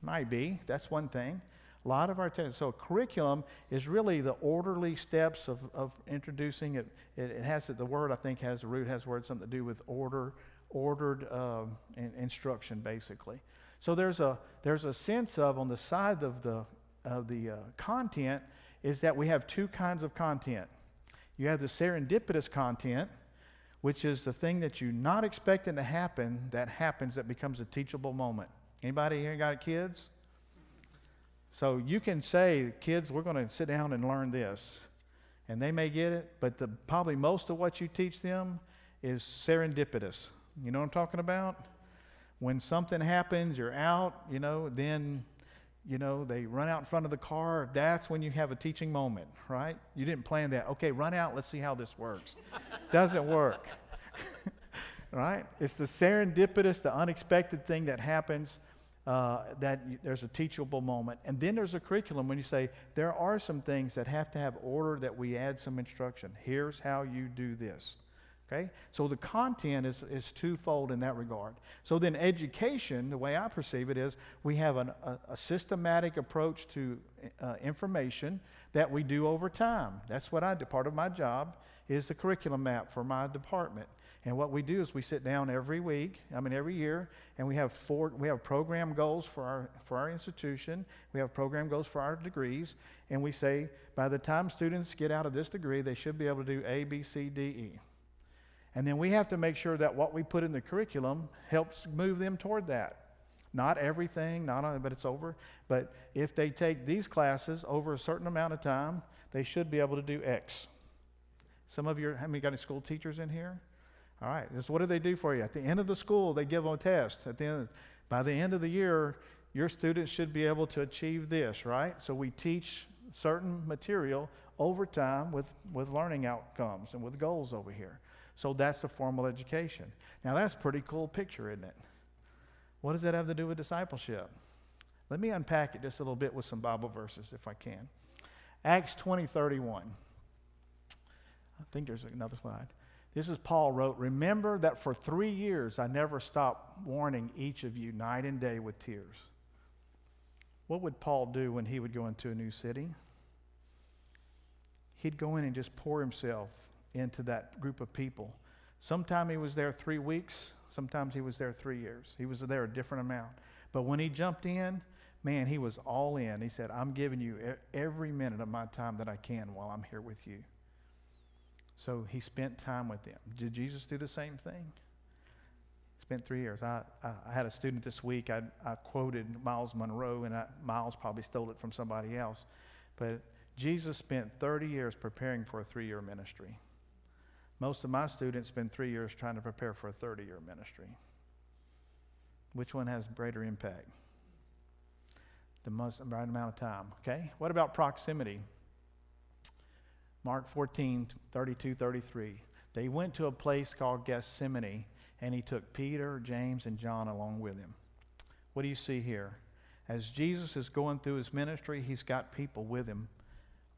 Might be. That's one thing. A lot of our. So curriculum is really the orderly steps of, of introducing it. it. It has the word I think has the root has word something to do with order, ordered uh, in, instruction basically. So there's a, there's a sense of, on the side of the, of the uh, content, is that we have two kinds of content. You have the serendipitous content, which is the thing that you're not expecting to happen that happens that becomes a teachable moment. Anybody here got kids? So you can say, kids, we're going to sit down and learn this. And they may get it, but the, probably most of what you teach them is serendipitous. You know what I'm talking about? When something happens, you're out, you know, then, you know, they run out in front of the car. That's when you have a teaching moment, right? You didn't plan that. Okay, run out. Let's see how this works. Doesn't work, right? It's the serendipitous, the unexpected thing that happens uh, that y- there's a teachable moment. And then there's a curriculum when you say there are some things that have to have order that we add some instruction. Here's how you do this. Okay? So the content is, is twofold in that regard. So then, education, the way I perceive it, is we have an, a, a systematic approach to uh, information that we do over time. That's what I do. Part of my job is the curriculum map for my department. And what we do is we sit down every week, I mean every year, and we have four we have program goals for our for our institution. We have program goals for our degrees, and we say by the time students get out of this degree, they should be able to do A, B, C, D, E. And then we have to make sure that what we put in the curriculum helps move them toward that. Not everything, not only, but it's over. But if they take these classes over a certain amount of time, they should be able to do X. Some of you, how many got any school teachers in here? All right. This, what do they do for you? At the end of the school, they give them a test. At the end, by the end of the year, your students should be able to achieve this, right? So we teach certain material over time with, with learning outcomes and with goals over here. So that's a formal education. Now that's a pretty cool picture, isn't it? What does that have to do with discipleship? Let me unpack it just a little bit with some Bible verses if I can. Acts 20, 31. I think there's another slide. This is Paul wrote, Remember that for three years I never stopped warning each of you night and day with tears. What would Paul do when he would go into a new city? He'd go in and just pour himself into that group of people. Sometime he was there three weeks, sometimes he was there three years. He was there a different amount. But when he jumped in, man, he was all in. He said, I'm giving you every minute of my time that I can while I'm here with you. So he spent time with them. Did Jesus do the same thing? Spent three years. I, I, I had a student this week. I, I quoted Myles Munroe, and I, Myles probably stole it from somebody else. But Jesus spent 30 years preparing for a three year ministry. Most of my students spend three years trying to prepare for a 30 year ministry. Which one has greater impact? The most right amount of time. Okay? What about proximity? Mark 14, 32, 33. They went to a place called Gethsemane, and he took Peter, James, and John along with him. What do you see here? As Jesus is going through his ministry, he's got people with him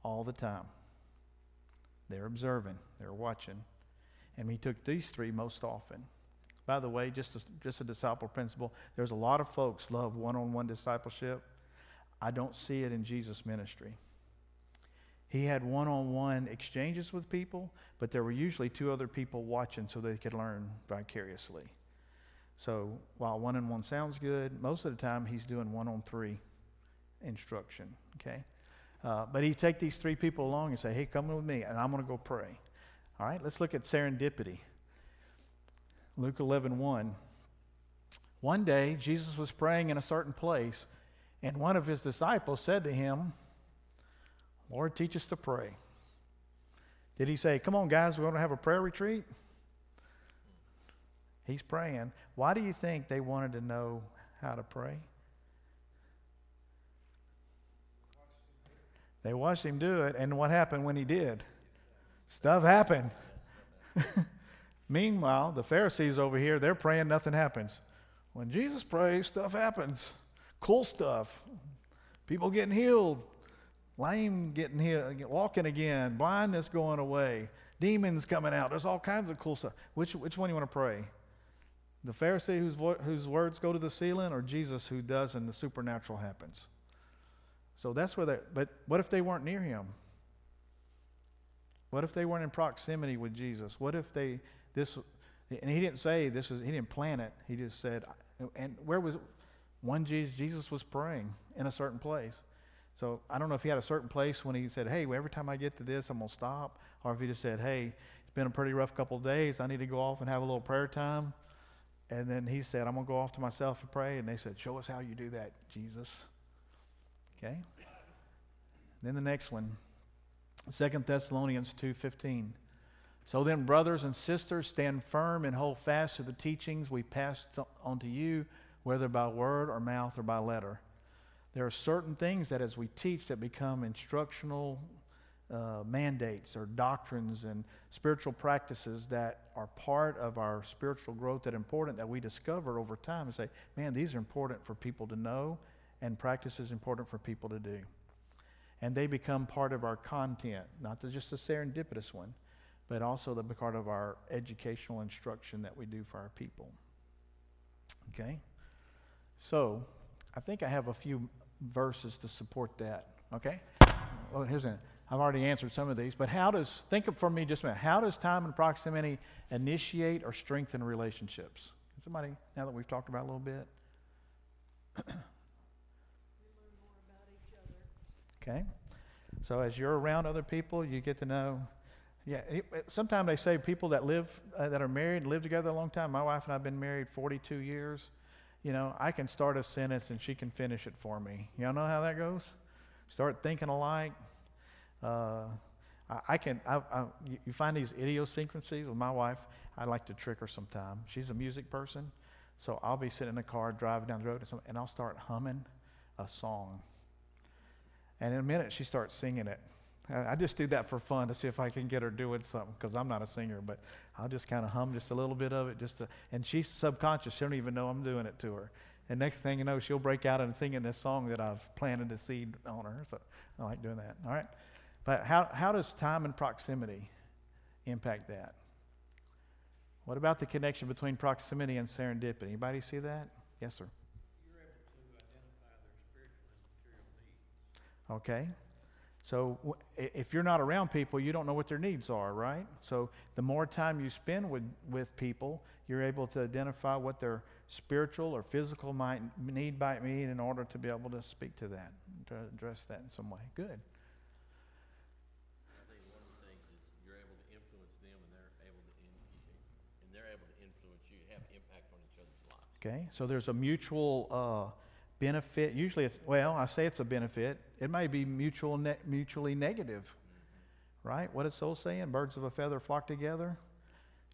all the time. They're observing, they're watching. And he took these three most often. By the way, just a, just a disciple principle, there's a lot of folks love one on one discipleship. I don't see it in Jesus' ministry. He had one on one exchanges with people, but there were usually two other people watching so they could learn vicariously. So while one on one sounds good, most of the time he's doing one on three instruction. Okay? Uh, but he'd take these three people along and say, hey, come with me, and I'm going to go pray. All right, let's look at serendipity. Luke 11 1. One day, Jesus was praying in a certain place, and one of his disciples said to him, Lord, teach us to pray. Did he say, Come on, guys, we want to have a prayer retreat? He's praying. Why do you think they wanted to know how to pray? They watched him do it, and what happened when he did? Stuff happened. Meanwhile, the Pharisees over here, they're praying, nothing happens. When Jesus prays, stuff happens. Cool stuff. People getting healed, lame getting healed, walking again, blindness going away, demons coming out. There's all kinds of cool stuff. Which, which one do you want to pray? The Pharisee whose, vo- whose words go to the ceiling, or Jesus who does and the supernatural happens? So that's where they but what if they weren't near him? What if they weren't in proximity with Jesus? What if they this and he didn't say this is he didn't plan it. He just said and where was one Jesus Jesus was praying in a certain place. So I don't know if he had a certain place when he said, "Hey, every time I get to this, I'm gonna stop," or if he just said, "Hey, it's been a pretty rough couple of days. I need to go off and have a little prayer time." And then he said, "I'm gonna go off to myself and pray." And they said, "Show us how you do that, Jesus." Okay. Then the next one, Second Thessalonians two fifteen. So then, brothers and sisters, stand firm and hold fast to the teachings we passed on to you, whether by word or mouth or by letter. There are certain things that, as we teach, that become instructional uh, mandates or doctrines and spiritual practices that are part of our spiritual growth that are important that we discover over time and say, man, these are important for people to know and practice is important for people to do. And they become part of our content, not just a serendipitous one, but also the part of our educational instruction that we do for our people. Okay? So, I think I have a few verses to support that. Okay? Well, here's an. I've already answered some of these, but how does, think of for me just a minute, how does time and proximity initiate or strengthen relationships? Somebody, now that we've talked about a little bit. Okay? So as you're around other people, you get to know. Yeah, sometimes they say people that live, uh, that are married and live together a long time. My wife and I have been married 42 years. You know, I can start a sentence and she can finish it for me. Y'all know how that goes? Start thinking alike. Uh, I, can, I, I, you find these idiosyncrasies with my wife. I like to trick her sometime. She's a music person. So I'll be sitting in the car driving down the road and I'll start humming a song. And in a minute, she starts singing it. I just do that for fun to see if I can get her doing something because I'm not a singer, but I'll just kind of hum just a little bit of it. Just to, and she's subconscious; she don't even know I'm doing it to her. And next thing you know, she'll break out and singing this song that I've planted a seed on her. So I like doing that. All right, but how how does time and proximity impact that? What about the connection between proximity and serendipity? Anybody see that? Yes, sir. Okay? So if you're not around people, you don't know what their needs are, right? So the more time you spend with, with people, you're able to identify what their spiritual or physical might need by me in order to be able to speak to that, to address that in some way. Good. I think one of the things is you're able to influence them and they're able to and they're able to influence you, have impact on each other's. Okay, so there's a mutual uh, benefit. Usually, it's, well, I say it's a benefit. It may be mutual ne- mutually negative, right? What is Soul saying? Birds of a feather flock together.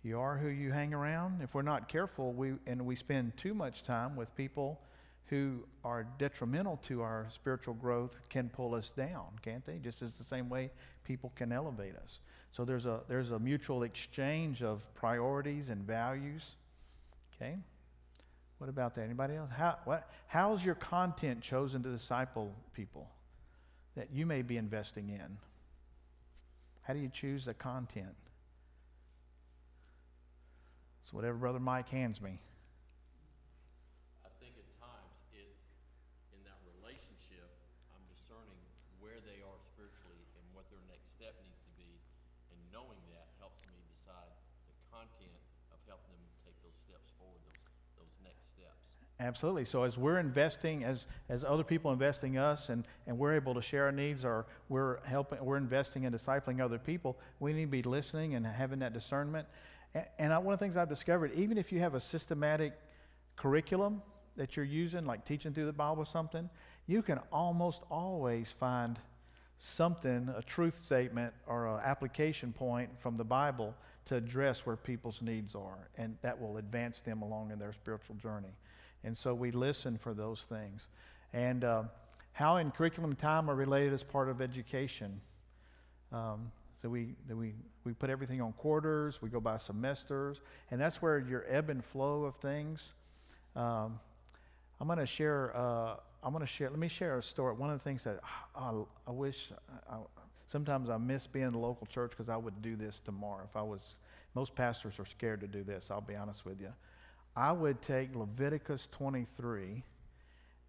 You are who you hang around. If we're not careful, we and we spend too much time with people who are detrimental to our spiritual growth, can pull us down, can't they? Just as the same way people can elevate us. So there's a there's a mutual exchange of priorities and values. Okay. What about that? Anybody else? How, what, how's your content chosen to disciple people that you may be investing in? How do you choose the content? It's whatever Brother Mike hands me. I think at times it's in that relationship, I'm discerning where they are spiritually and what their next step needs to be. And knowing that helps me decide the content of helping them take those steps forward, those those next steps. Absolutely. So as we're investing, as as other people investing us, and and we're able to share our needs, or we're helping, we're investing in discipling other people. We need to be listening and having that discernment. And, and I, one of the things I've discovered, even if you have a systematic curriculum that you're using, like teaching through the Bible or something, you can almost always find something, a truth statement or an application point from the Bible to address where people's needs are, and that will advance them along in their spiritual journey. And so we listen for those things. And uh, how in curriculum time are related as part of education. Um, so we, we, we put everything on quarters, we go by semesters, and that's where your ebb and flow of things. Um, I'm going to share. Uh, I'm going to share. Let me share a story. One of the things that I, I wish I, Sometimes I miss being in the local church because I would do this tomorrow. If I was, most pastors are scared to do this, I'll be honest with you. I would take Leviticus 23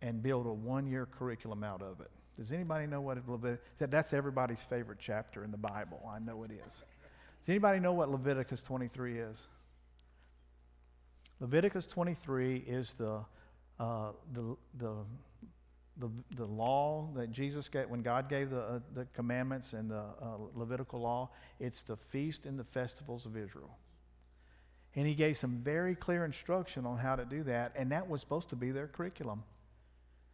and build a one year curriculum out of it. Does anybody know what Leviticus That's everybody's favorite chapter in the Bible. I know it is. Does anybody know what Leviticus 23 is? Leviticus 23 is the, uh, the, the the, the law that Jesus gave, when God gave the, uh, the commandments and the uh, Levitical law, it's the feast and the festivals of Israel. And he gave some very clear instruction on how to do that, and that was supposed to be their curriculum.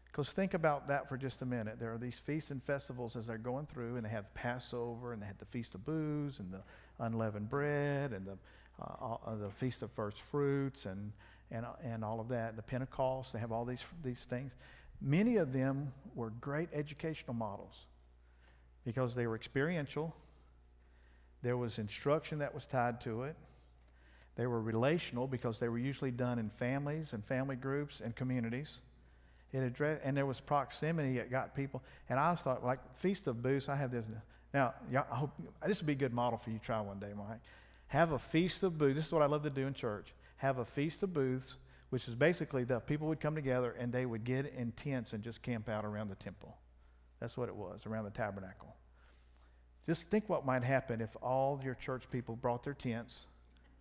Because think about that for just a minute. There are these feasts and festivals as they're going through, and they have Passover, and they had the Feast of Booths, and the unleavened bread, and the, uh, uh the Feast of First Fruits, and, and, and all of that, the Pentecost. They have all these, these things. Many of them were great educational models. because they were experiential. There was instruction that was tied to it. They were relational because they were usually done in families and family groups and communities. It addressed, and there was proximity It got people. And I thought, like Feast of Booths, I have this. Now, I hope this would be a good model for you to try one day, Mike. Have a Feast of Booths. This is what I love to do in church. Have a Feast of Booths, which is basically the people would come together and they would get in tents and just camp out around the temple. That's what it was, around the tabernacle. Just think what might happen if all your church people brought their tents,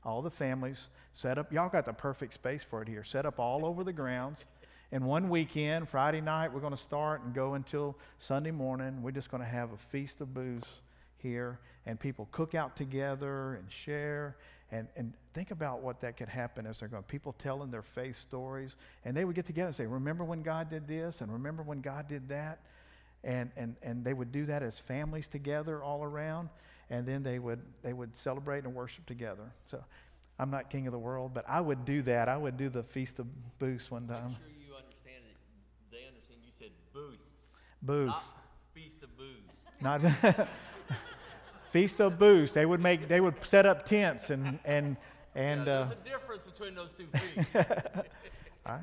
all the families, set up. Y'all got the perfect space for it here. Set up all over the grounds. And one weekend, Friday night, we're going to start and go until Sunday morning. We're just going to have a feast of booths here, and people cook out together and share. And, and think about what that could happen as they're going. People telling their faith stories, and they would get together and say, "Remember when God did this, and remember when God did that," and and and they would do that as families together all around, and then they would they would celebrate and worship together. So. I'm not king of the world, but I would do that. I would do the Feast of Booths one time. Make sure you understand it. They understand you said booth, Booths. not feast of booze. Not Feast of Booths. They would make. They would set up tents and and and. yeah, uh, a difference between those two feasts. all right.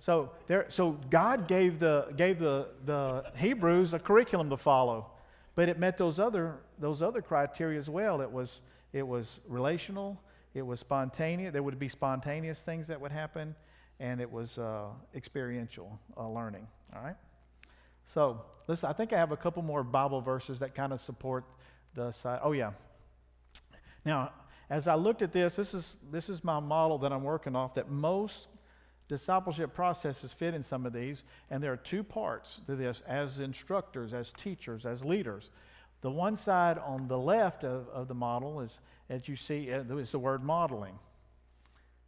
So there. So God gave the gave the the Hebrews a curriculum to follow, but it met those other those other criteria as well. It was it was relational. It was spontaneous. There would be spontaneous things that would happen, and it was uh, experiential uh, learning. All right. So listen. I think I have a couple more Bible verses that kind of support the side. Oh yeah. Now, as I looked at this, this is this is my model that I'm working off. That most discipleship processes fit in some of these, and there are two parts to this: as instructors, as teachers, as leaders. The one side on the left of, of the model is, as you see, uh, is the word modeling.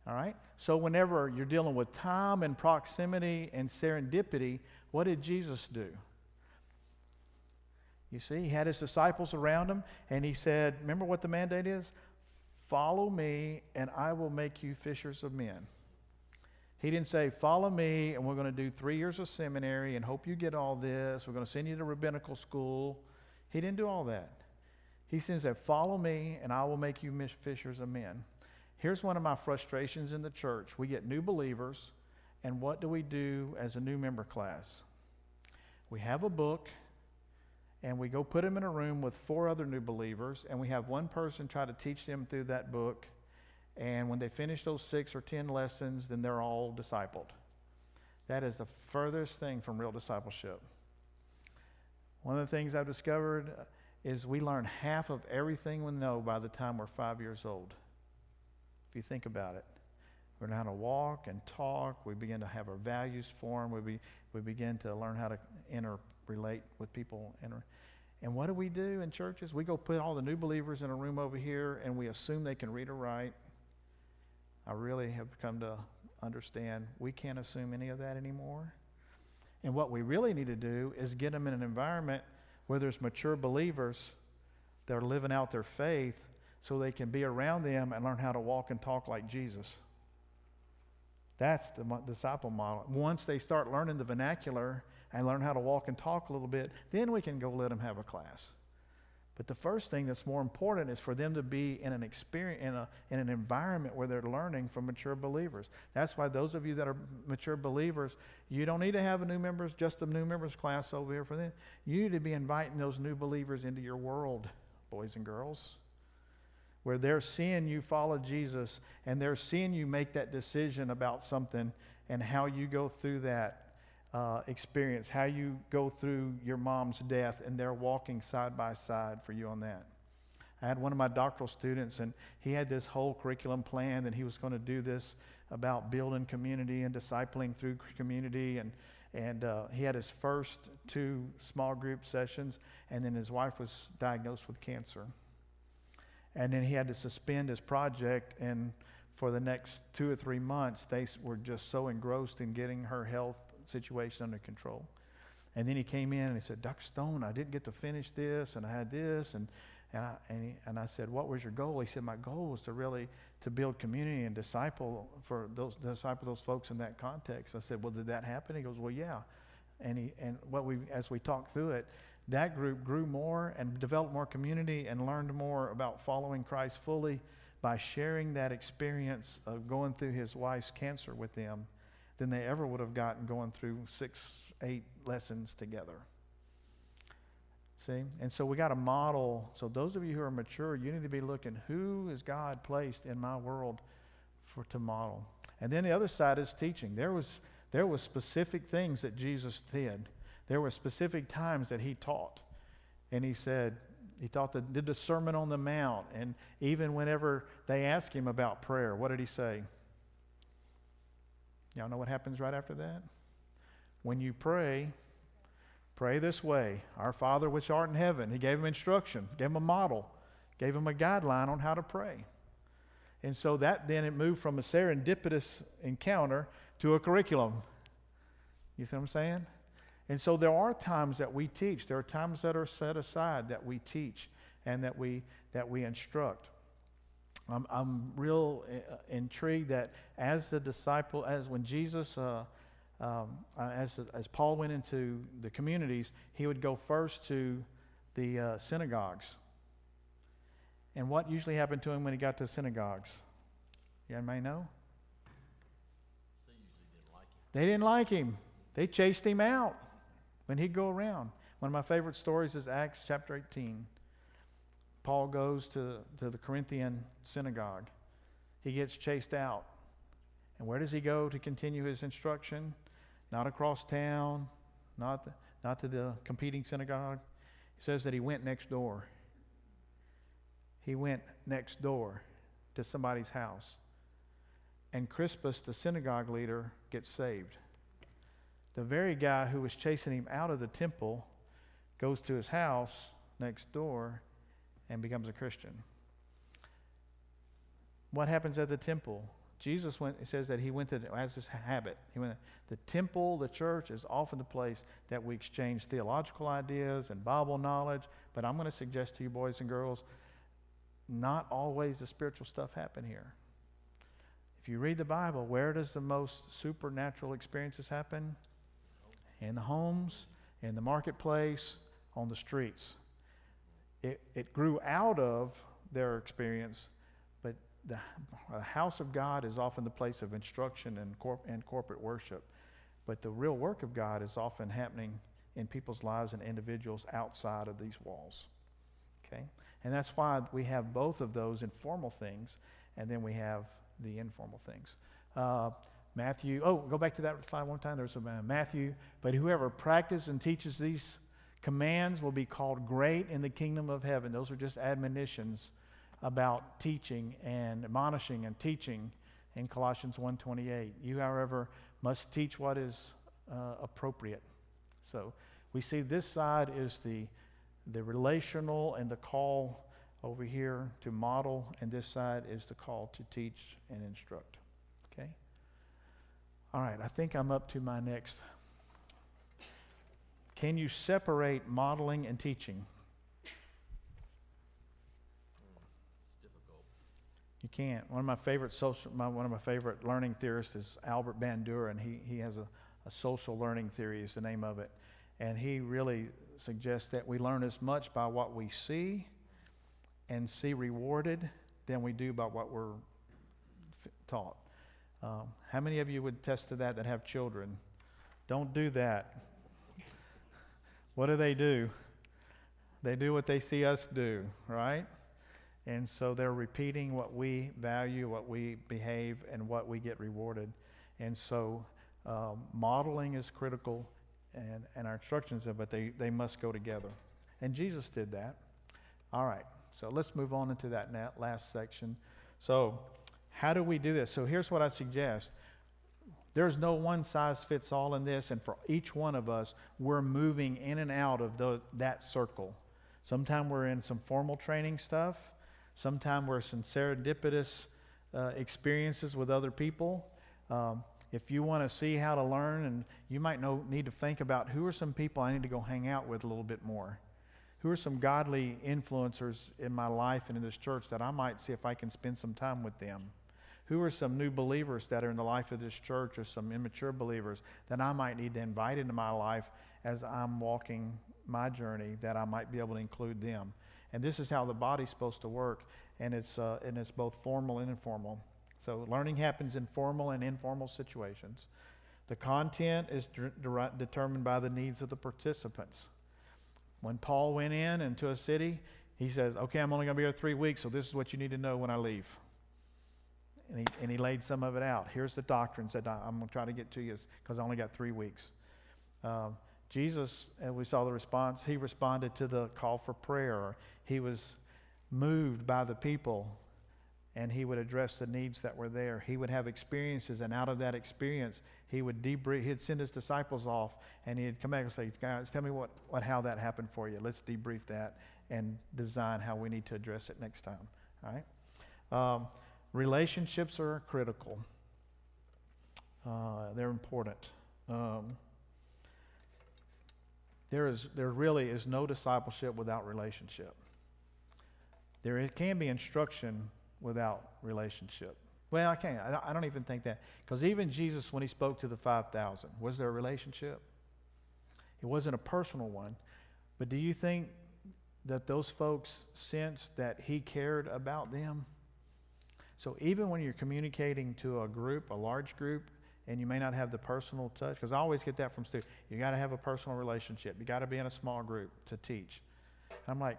All right? So, whenever you're dealing with time and proximity and serendipity, what did Jesus do? You see, he had his disciples around him, and he said, Remember what the mandate is? Follow me, and I will make you fishers of men. He didn't say, Follow me, and we're going to do three years of seminary and hope you get all this. We're going to send you to rabbinical school. He didn't do all that. He said, Follow me, and I will make you fishers of men. Here's one of my frustrations in the church we get new believers, and what do we do as a new member class? We have a book, and we go put them in a room with four other new believers, and we have one person try to teach them through that book. And when they finish those six or ten lessons, then they're all discipled. That is the furthest thing from real discipleship. One of the things I've discovered is we learn half of everything we know by the time we're five years old. If you think about it, we learn how to walk and talk. We begin to have our values formed. We, be, we begin to learn how to interrelate with people. Inter- and what do we do in churches? We go put all the new believers in a room over here and we assume they can read or write. I really have come to understand we can't assume any of that anymore. And what we really need to do is get them in an environment where there's mature believers that are living out their faith so they can be around them and learn how to walk and talk like Jesus. That's the disciple model. Once they start learning the vernacular and learn how to walk and talk a little bit, then we can go let them have a class. But the first thing that's more important is for them to be in an experience in, a, in an environment where they're learning from mature believers. That's why those of you that are mature believers, you don't need to have a new members, just a new members class over here for them. You need to be inviting those new believers into your world, boys and girls. Where they're seeing you follow Jesus and they're seeing you make that decision about something and how you go through that uh, experience, how you go through your mom's death, and they're walking side by side for you on that. I had one of my doctoral students, and he had this whole curriculum plan that he was going to do this about building community and discipling through community. And, and uh, he had his first two small group sessions, and then his wife was diagnosed with cancer. And then he had to suspend his project, and for the next two or three months, they were just so engrossed in getting her health situation under control. And then he came in and he said, Dr. Stone, I didn't get to finish this, and I had this, and and I, and, he, and I said, what was your goal? He said, my goal was to really to build community and disciple for those disciple those folks in that context. I said, well, did that happen? He goes, well, yeah. And he and what we as we talked through it, that group grew more and developed more community and learned more about following Christ fully by sharing that experience of going through his wife's cancer with them than they ever would have gotten going through six, eight lessons together. See? And so we got to model. So, those of you who are mature, you need to be looking who is God placed in my world for to model. And then the other side is teaching. There was, there was specific things that Jesus did. There were specific times that he taught. And he said, he taught the, did the Sermon on the Mount. And even whenever they asked him about prayer, what did he say? Y'all know what happens right after that? When you pray, pray this way Our Father which art in heaven. He gave him instruction, gave him a model, gave him a guideline on how to pray. And so that then it moved from a serendipitous encounter to a curriculum. You see what I'm saying? And so there are times that we teach. There are times that are set aside that we teach and that we that we instruct. I'm, I'm real uh, intrigued that as the disciple, as when Jesus, uh, um, uh, as, as Paul went into the communities, he would go first to the uh, synagogues. And what usually happened to him when he got to synagogues? You may know? They didn't like him. They chased him out when he'd go around. One of my favorite stories is Acts chapter 18. Paul goes to, to the Corinthian synagogue. He gets chased out. And where does he go to continue his instruction? Not across town, not, not to the competing synagogue. He says that he went next door. He went next door to somebody's house. And Crispus, the synagogue leader, gets saved. The very guy who was chasing him out of the temple goes to his house next door and becomes a Christian. What happens at the temple? Jesus went, says that he went to, as his habit, he went, the temple, the church is often the place that we exchange theological ideas and Bible knowledge. But I'm going to suggest to you, boys and girls, not always the spiritual stuff happen here. If you read the Bible, where does the most supernatural experiences happen? In the homes, in the marketplace, on the streets. It, it grew out of their experience, but the, house of God is often the place of instruction and, corp, and corporate worship. But the real work of God is often happening in people's lives and individuals outside of these walls. Okay? And that's why we have both of those informal things, and then we have the informal things. Uh, Matthew, oh, go back to that slide one time. There's a uh, Matthew, but whoever practices and teaches these commands will be called great in the kingdom of heaven. Those are just admonitions about teaching and admonishing and teaching in Colossians 1:28. You, however, must teach what is uh, appropriate. So we see this side is the the relational and the call over here to model, and this side is the call to teach and instruct. Okay. All right. I think I'm up to my next can you separate modeling and teaching? It's difficult. You can't. One of my favorite social, my, one of my favorite learning theorists is Albert Bandura, and he, he has a, a social learning theory is the name of it. And he really suggests that we learn as much by what we see and see rewarded than we do by what we're f- taught. Um, how many of you would test to that that have children? Don't do that. What do they do? They do what they see us do, right? And so they're repeating what we value, what we behave, and what we get rewarded. And so um, modeling is critical, and, and our instructions but they, they must go together. And Jesus did that. All right, so let's move on into that last section. So, how do we do this? So, here's what I suggest there's no one size fits all in this, and for each one of us, we're moving in and out of the, that circle. Sometimes we're in some formal training stuff, sometimes we're some serendipitous uh, experiences with other people. Um, if you want to see how to learn, and you might know, need to think about who are some people I need to go hang out with a little bit more. Who are some godly influencers in my life and in this church that I might see if I can spend some time with them? Who are some new believers that are in the life of this church or some immature believers that I might need to invite into my life as I'm walking my journey that I might be able to include them. And this is how the body's supposed to work, and it's, uh, and it's both formal and informal. So learning happens in formal and informal situations. The content is de- de- determined by the needs of the participants. When Paul went in into a city, he says, Okay, I'm only going to be here three weeks, so this is what you need to know when I leave. And he, and he laid some of it out. Here's the doctrines that I, am going to try to get to you because I only got three weeks. Um, Jesus, and we saw the response, he responded to the call for prayer. He was moved by the people and he would address the needs that were there. He would have experiences, and out of that experience, he would debrief. He'd send his disciples off, and he'd come back and say, "Guys, tell me what, what how that happened for you. Let's debrief that and design how we need to address it next time." All right. Um, relationships are critical. Uh, they're important. Um, there is there really is no discipleship without relationship. There can be instruction without relationship. Well, I can't. I don't even think that. Because even Jesus, when he spoke to the 5,000, was there a relationship? It wasn't a personal one. But do you think that those folks sensed that he cared about them? So even when you're communicating to a group, a large group, and you may not have the personal touch, because I always get that from students, you got to have a personal relationship. You got to be in a small group to teach. I'm like,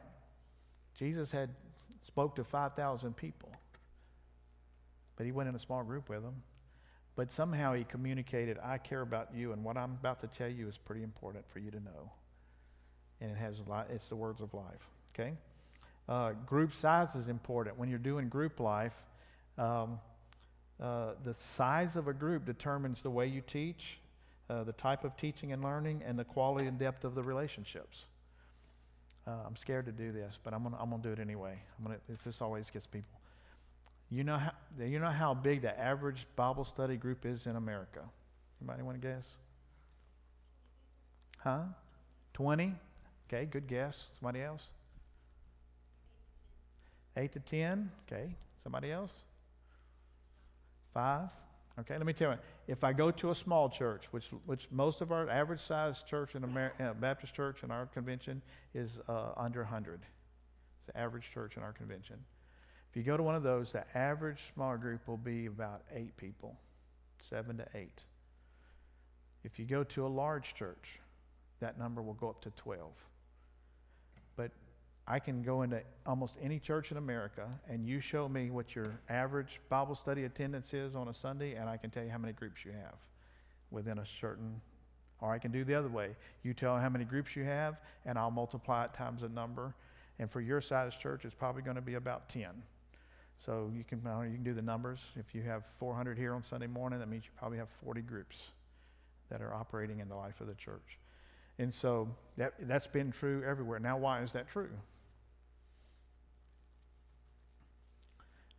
Jesus had spoke to 5,000 people. But he went in a small group with them. But somehow he communicated, I care about you, and what I'm about to tell you is pretty important for you to know. And it has a lot, it's the words of life. Okay? Uh, group size is important. When you're doing group life, um, uh, the size of a group determines the way you teach, uh, the type of teaching and learning, and the quality and depth of the relationships. Uh, I'm scared to do this, but I'm gonna, I'm gonna do it anyway. I'm gonna, this always gets people. You know how you know how big the average Bible study group is in America? Anybody want to guess? Huh? Twenty? Okay, good guess. Somebody else? Eight to ten? Okay. Somebody else? Five? Okay, let me tell you. If I go to a small church, which, which most of our average size church in Amer- uh, Baptist church in our convention is uh, under 100. It's the average church in our convention. If you go to one of those, the average small group will be about eight people, seven to eight. If you go to a large church, that number will go up to 12. But I can go into almost any church in America and you show me what your average Bible study attendance is on a Sunday, and I can tell you how many groups you have within a certain. Or I can do the other way. You tell how many groups you have, and I'll multiply it times a number. And for your size church, it's probably going to be about 10. So you can, you can do the numbers. If you have 400 here on Sunday morning, that means you probably have 40 groups that are operating in the life of the church. And so that, that's been true everywhere. Now, why is that true?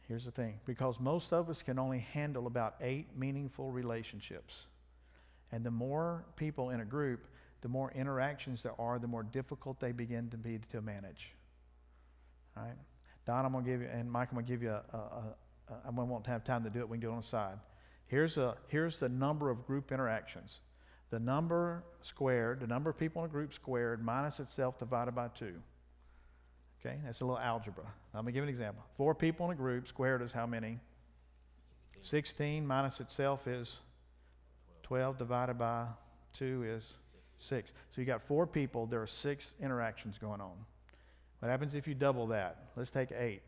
Here's the thing because most of us can only handle about eight meaningful relationships. And the more people in a group, the more interactions there are, the more difficult they begin to be to manage. All right? Don, I'm going to give you, and Mike, I'm going to give you a, a, a, a I won't have time to do it. We can do it on the side. Here's, a, here's the number of group interactions. The number squared, the number of people in a group squared minus itself divided by 2. Okay, that's a little algebra. Let me give an example. Four people in a group squared is how many? 16, 16 minus itself is 12 divided by 2 is 6. So you got four people, there are six interactions going on. What happens if you double that? Let's take 8.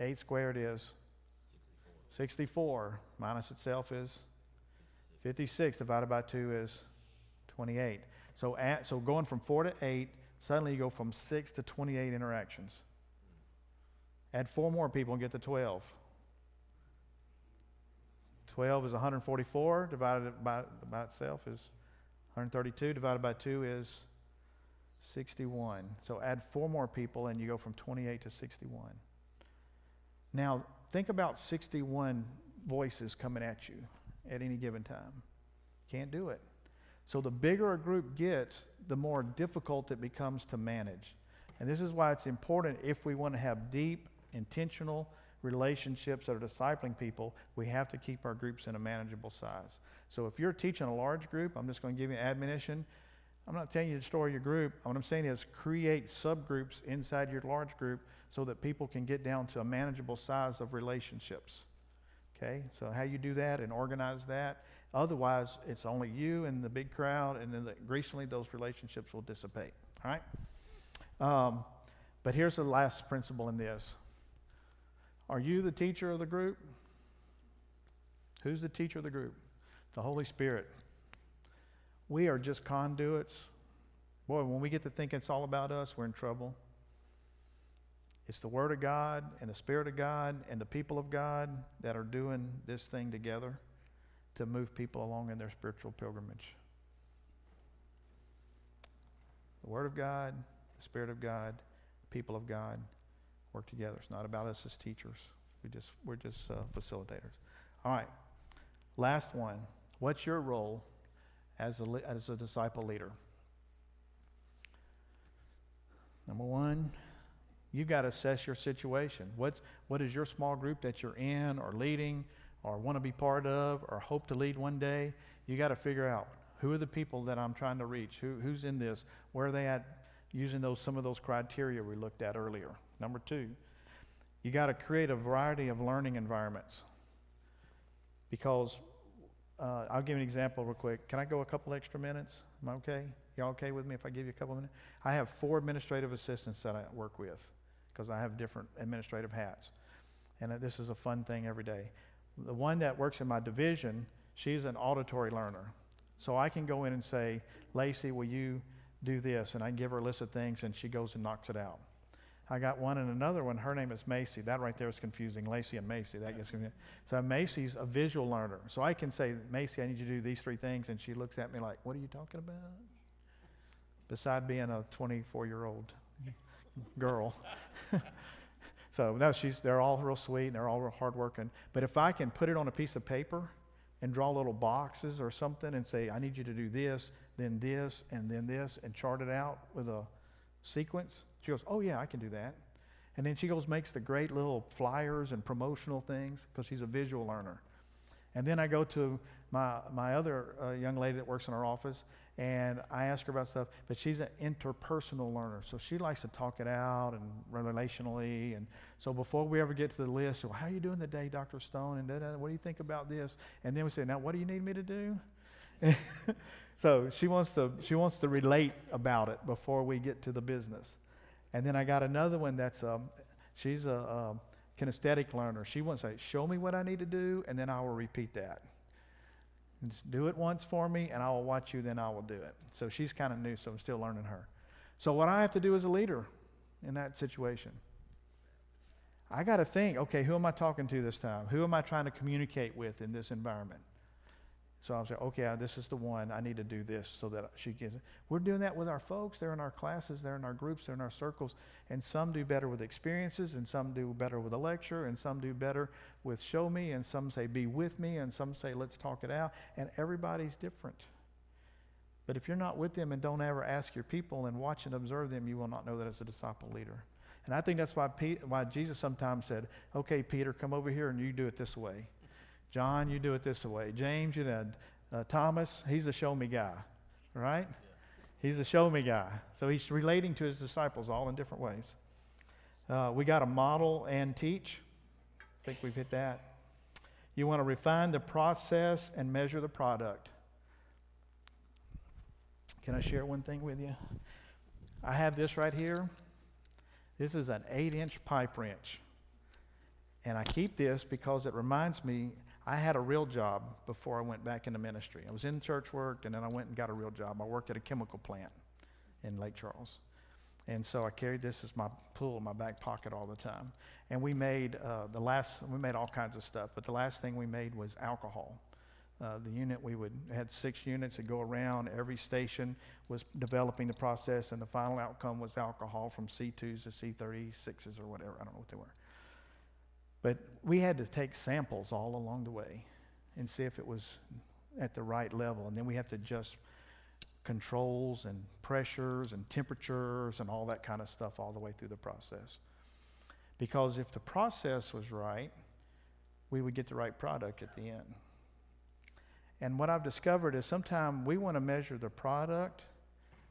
8 squared is 64 minus itself is 56 divided by 2 is 28. So, at, so going from 4 to 8, suddenly you go from 6 to 28 interactions. Add four more people and get to 12. 12 is 144 divided by, by itself is 132 divided by 2 is 61. So add four more people and you go from 28 to 61. Now, think about 61 voices coming at you at any given time. Can't do it. So the bigger a group gets, the more difficult it becomes to manage. And this is why it's important if we want to have deep, intentional relationships that are discipling people, we have to keep our groups in a manageable size. So if you're teaching a large group, I'm just going to give you admonition. I'm not telling you to destroy your group. What I'm saying is create subgroups inside your large group so that people can get down to a manageable size of relationships. Okay, so how you do that and organize that. Otherwise, it's only you and the big crowd, and then the, those relationships will dissipate. All right? Um, but here's the last principle in this Are you the teacher of the group? Who's the teacher of the group? The Holy Spirit. We are just conduits. Boy, when we get to think it's all about us, we're in trouble. It's the Word of God and the Spirit of God and the people of God that are doing this thing together to move people along in their spiritual pilgrimage. The Word of God, the Spirit of God, people of God work together. It's not about us as teachers. We just we're just uh, facilitators. All right. Last one. What's your role as a as a disciple leader? Number one, you've got to assess your situation. What's, what is your small group that you're in or leading or want to be part of or hope to lead one day? You got to figure out who are the people that I'm trying to reach? Who, who's in this? Where are they at using those, some of those criteria we looked at earlier? Number two, you got to create a variety of learning environments because uh, I'll give an example real quick. Can I go a couple extra minutes? Am I okay? Y'all okay with me if I give you a couple minutes? I have four administrative assistants that I work with because I have different administrative hats. And uh, this is a fun thing every day. The one that works in my division, she's an auditory learner. So I can go in and say, Lacey, will you do this? And I give her a list of things and she goes and knocks it out. I got one and another one. Her name is Macy. That right there is confusing. Lacey and Macy. That gets confusing. So Macy's a visual learner. So I can say, Macy, I need you to do these three things. And she looks at me like, what are you talking about? Beside being a 24 year old girl. so no, she's, they're all real sweet and they're all real hardworking. But if I can put it on a piece of paper and draw little boxes or something and say, I need you to do this, then this, and then this, and chart it out with a sequence, she goes, Oh, yeah, I can do that. And then she goes, makes the great little flyers and promotional things because she's a visual learner. And then I go to my, my other uh, young lady that works in our office, and I ask her about stuff, but she's an interpersonal learner. So she likes to talk it out and relationally. And so before we ever get to the list, well, how are you doing today, Dr. Stone? And what do you think about this? And then we say, now, what do you need me to do? so she wants to she wants to relate about it before we get to the business. And then I got another one that's um, she's a, a kinesthetic learner. She wants to say, show me what I need to do, and then I will repeat that. Just do it once for me, and I will watch you, then I will do it. So she's kind of new, so I'm still learning her. So, what I have to do as a leader in that situation, I got to think okay, who am I talking to this time? Who am I trying to communicate with in this environment? So I'm say, okay, this is the one. I need to do this so that she gets it. We're doing that with our folks. They're in our classes, they're in our groups, they're in our circles. And some do better with experiences, and some do better with a lecture, and some do better with show me, and some say be with me, and some say let's talk it out. And everybody's different. But if you're not with them and don't ever ask your people and watch and observe them, you will not know that as a disciple leader. And I think that's why, Pete, why Jesus sometimes said, okay, Peter, come over here and you do it this way. John, you do it this way. James, you know, uh, Thomas, he's a show me guy, right? He's a show me guy. So he's relating to his disciples all in different ways. Uh, we got to model and teach. I think we've hit that. You want to refine the process and measure the product. Can I share one thing with you? I have this right here. This is an eight inch pipe wrench. And I keep this because it reminds me I had a real job before I went back into ministry. I was in church work, and then I went and got a real job. I worked at a chemical plant in Lake Charles. And so I carried this as my tool in my back pocket all the time. And we made uh, the last, we made all kinds of stuff, but the last thing we made was alcohol. Uh, the unit we would had six units that go around. Every station was developing the process, and the final outcome was alcohol from C2s to C36s or whatever. I don't know what they were. But we had to take samples all along the way and see if it was at the right level. And then we have to adjust controls and pressures and temperatures and all that kind of stuff all the way through the process. Because if the process was right, we would get the right product at the end. And what I've discovered is sometimes we want to measure the product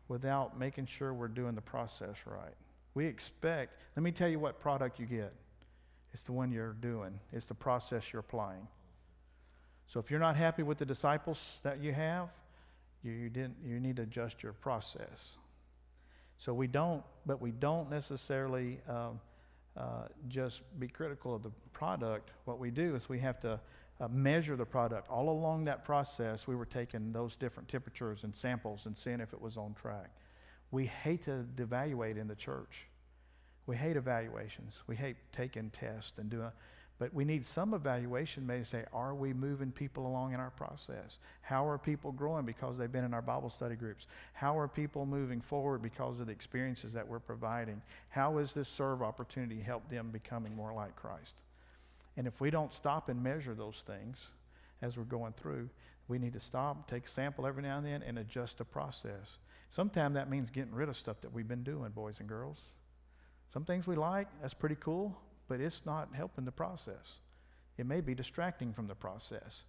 without making sure we're doing the process right. We expect, let me tell you what product you get. It's the one you're doing, it's the process you're applying. So if you're not happy with the disciples that you have, you, you, didn't, you need to adjust your process. So we don't, but we don't necessarily um, uh, just be critical of the product. What we do is we have to uh, measure the product. All along that process, we were taking those different temperatures and samples and seeing if it was on track. We hate to evaluate in the church. We hate evaluations. We hate taking tests and doing, but we need some evaluation maybe to say, are we moving people along in our process? How are people growing because they've been in our Bible study groups? How are people moving forward because of the experiences that we're providing? How is this serve opportunity help them becoming more like Christ? And if we don't stop and measure those things as we're going through, we need to stop, take a sample every now and then, and adjust the process. Sometimes that means getting rid of stuff that we've been doing, boys and girls. Some things we like, that's pretty cool, but it's not helping the process. It may be distracting from the process,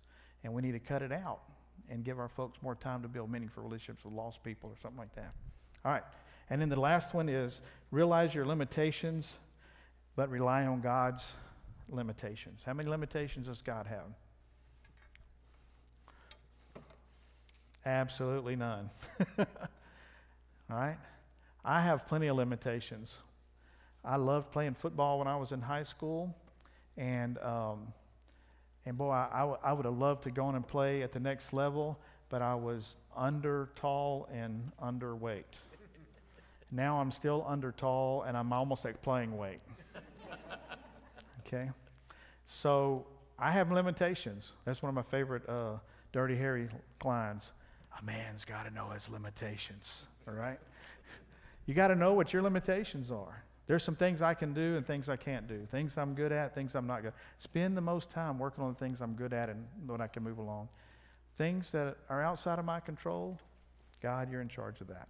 and we need to cut it out and give our folks more time to build meaningful relationships with lost people or something like that. All right. And then the last one is realize your limitations, but rely on God's limitations. How many limitations does God have? Absolutely none. All right? I have plenty of limitations. I loved playing football when I was in high school, and um, and boy, I, I, w- I would have loved to go on and play at the next level, but I was under tall and underweight. now I'm still under tall, and I'm almost at playing weight. okay, so I have limitations. That's one of my favorite uh, Dirty Harry lines. A man's got to know his limitations. All right, you got to know what your limitations are. There's some things I can do and things I can't do. Things I'm good at, things I'm not good. At. Spend the most time working on the things I'm good at and what I can move along. Things that are outside of my control, God, you're in charge of that.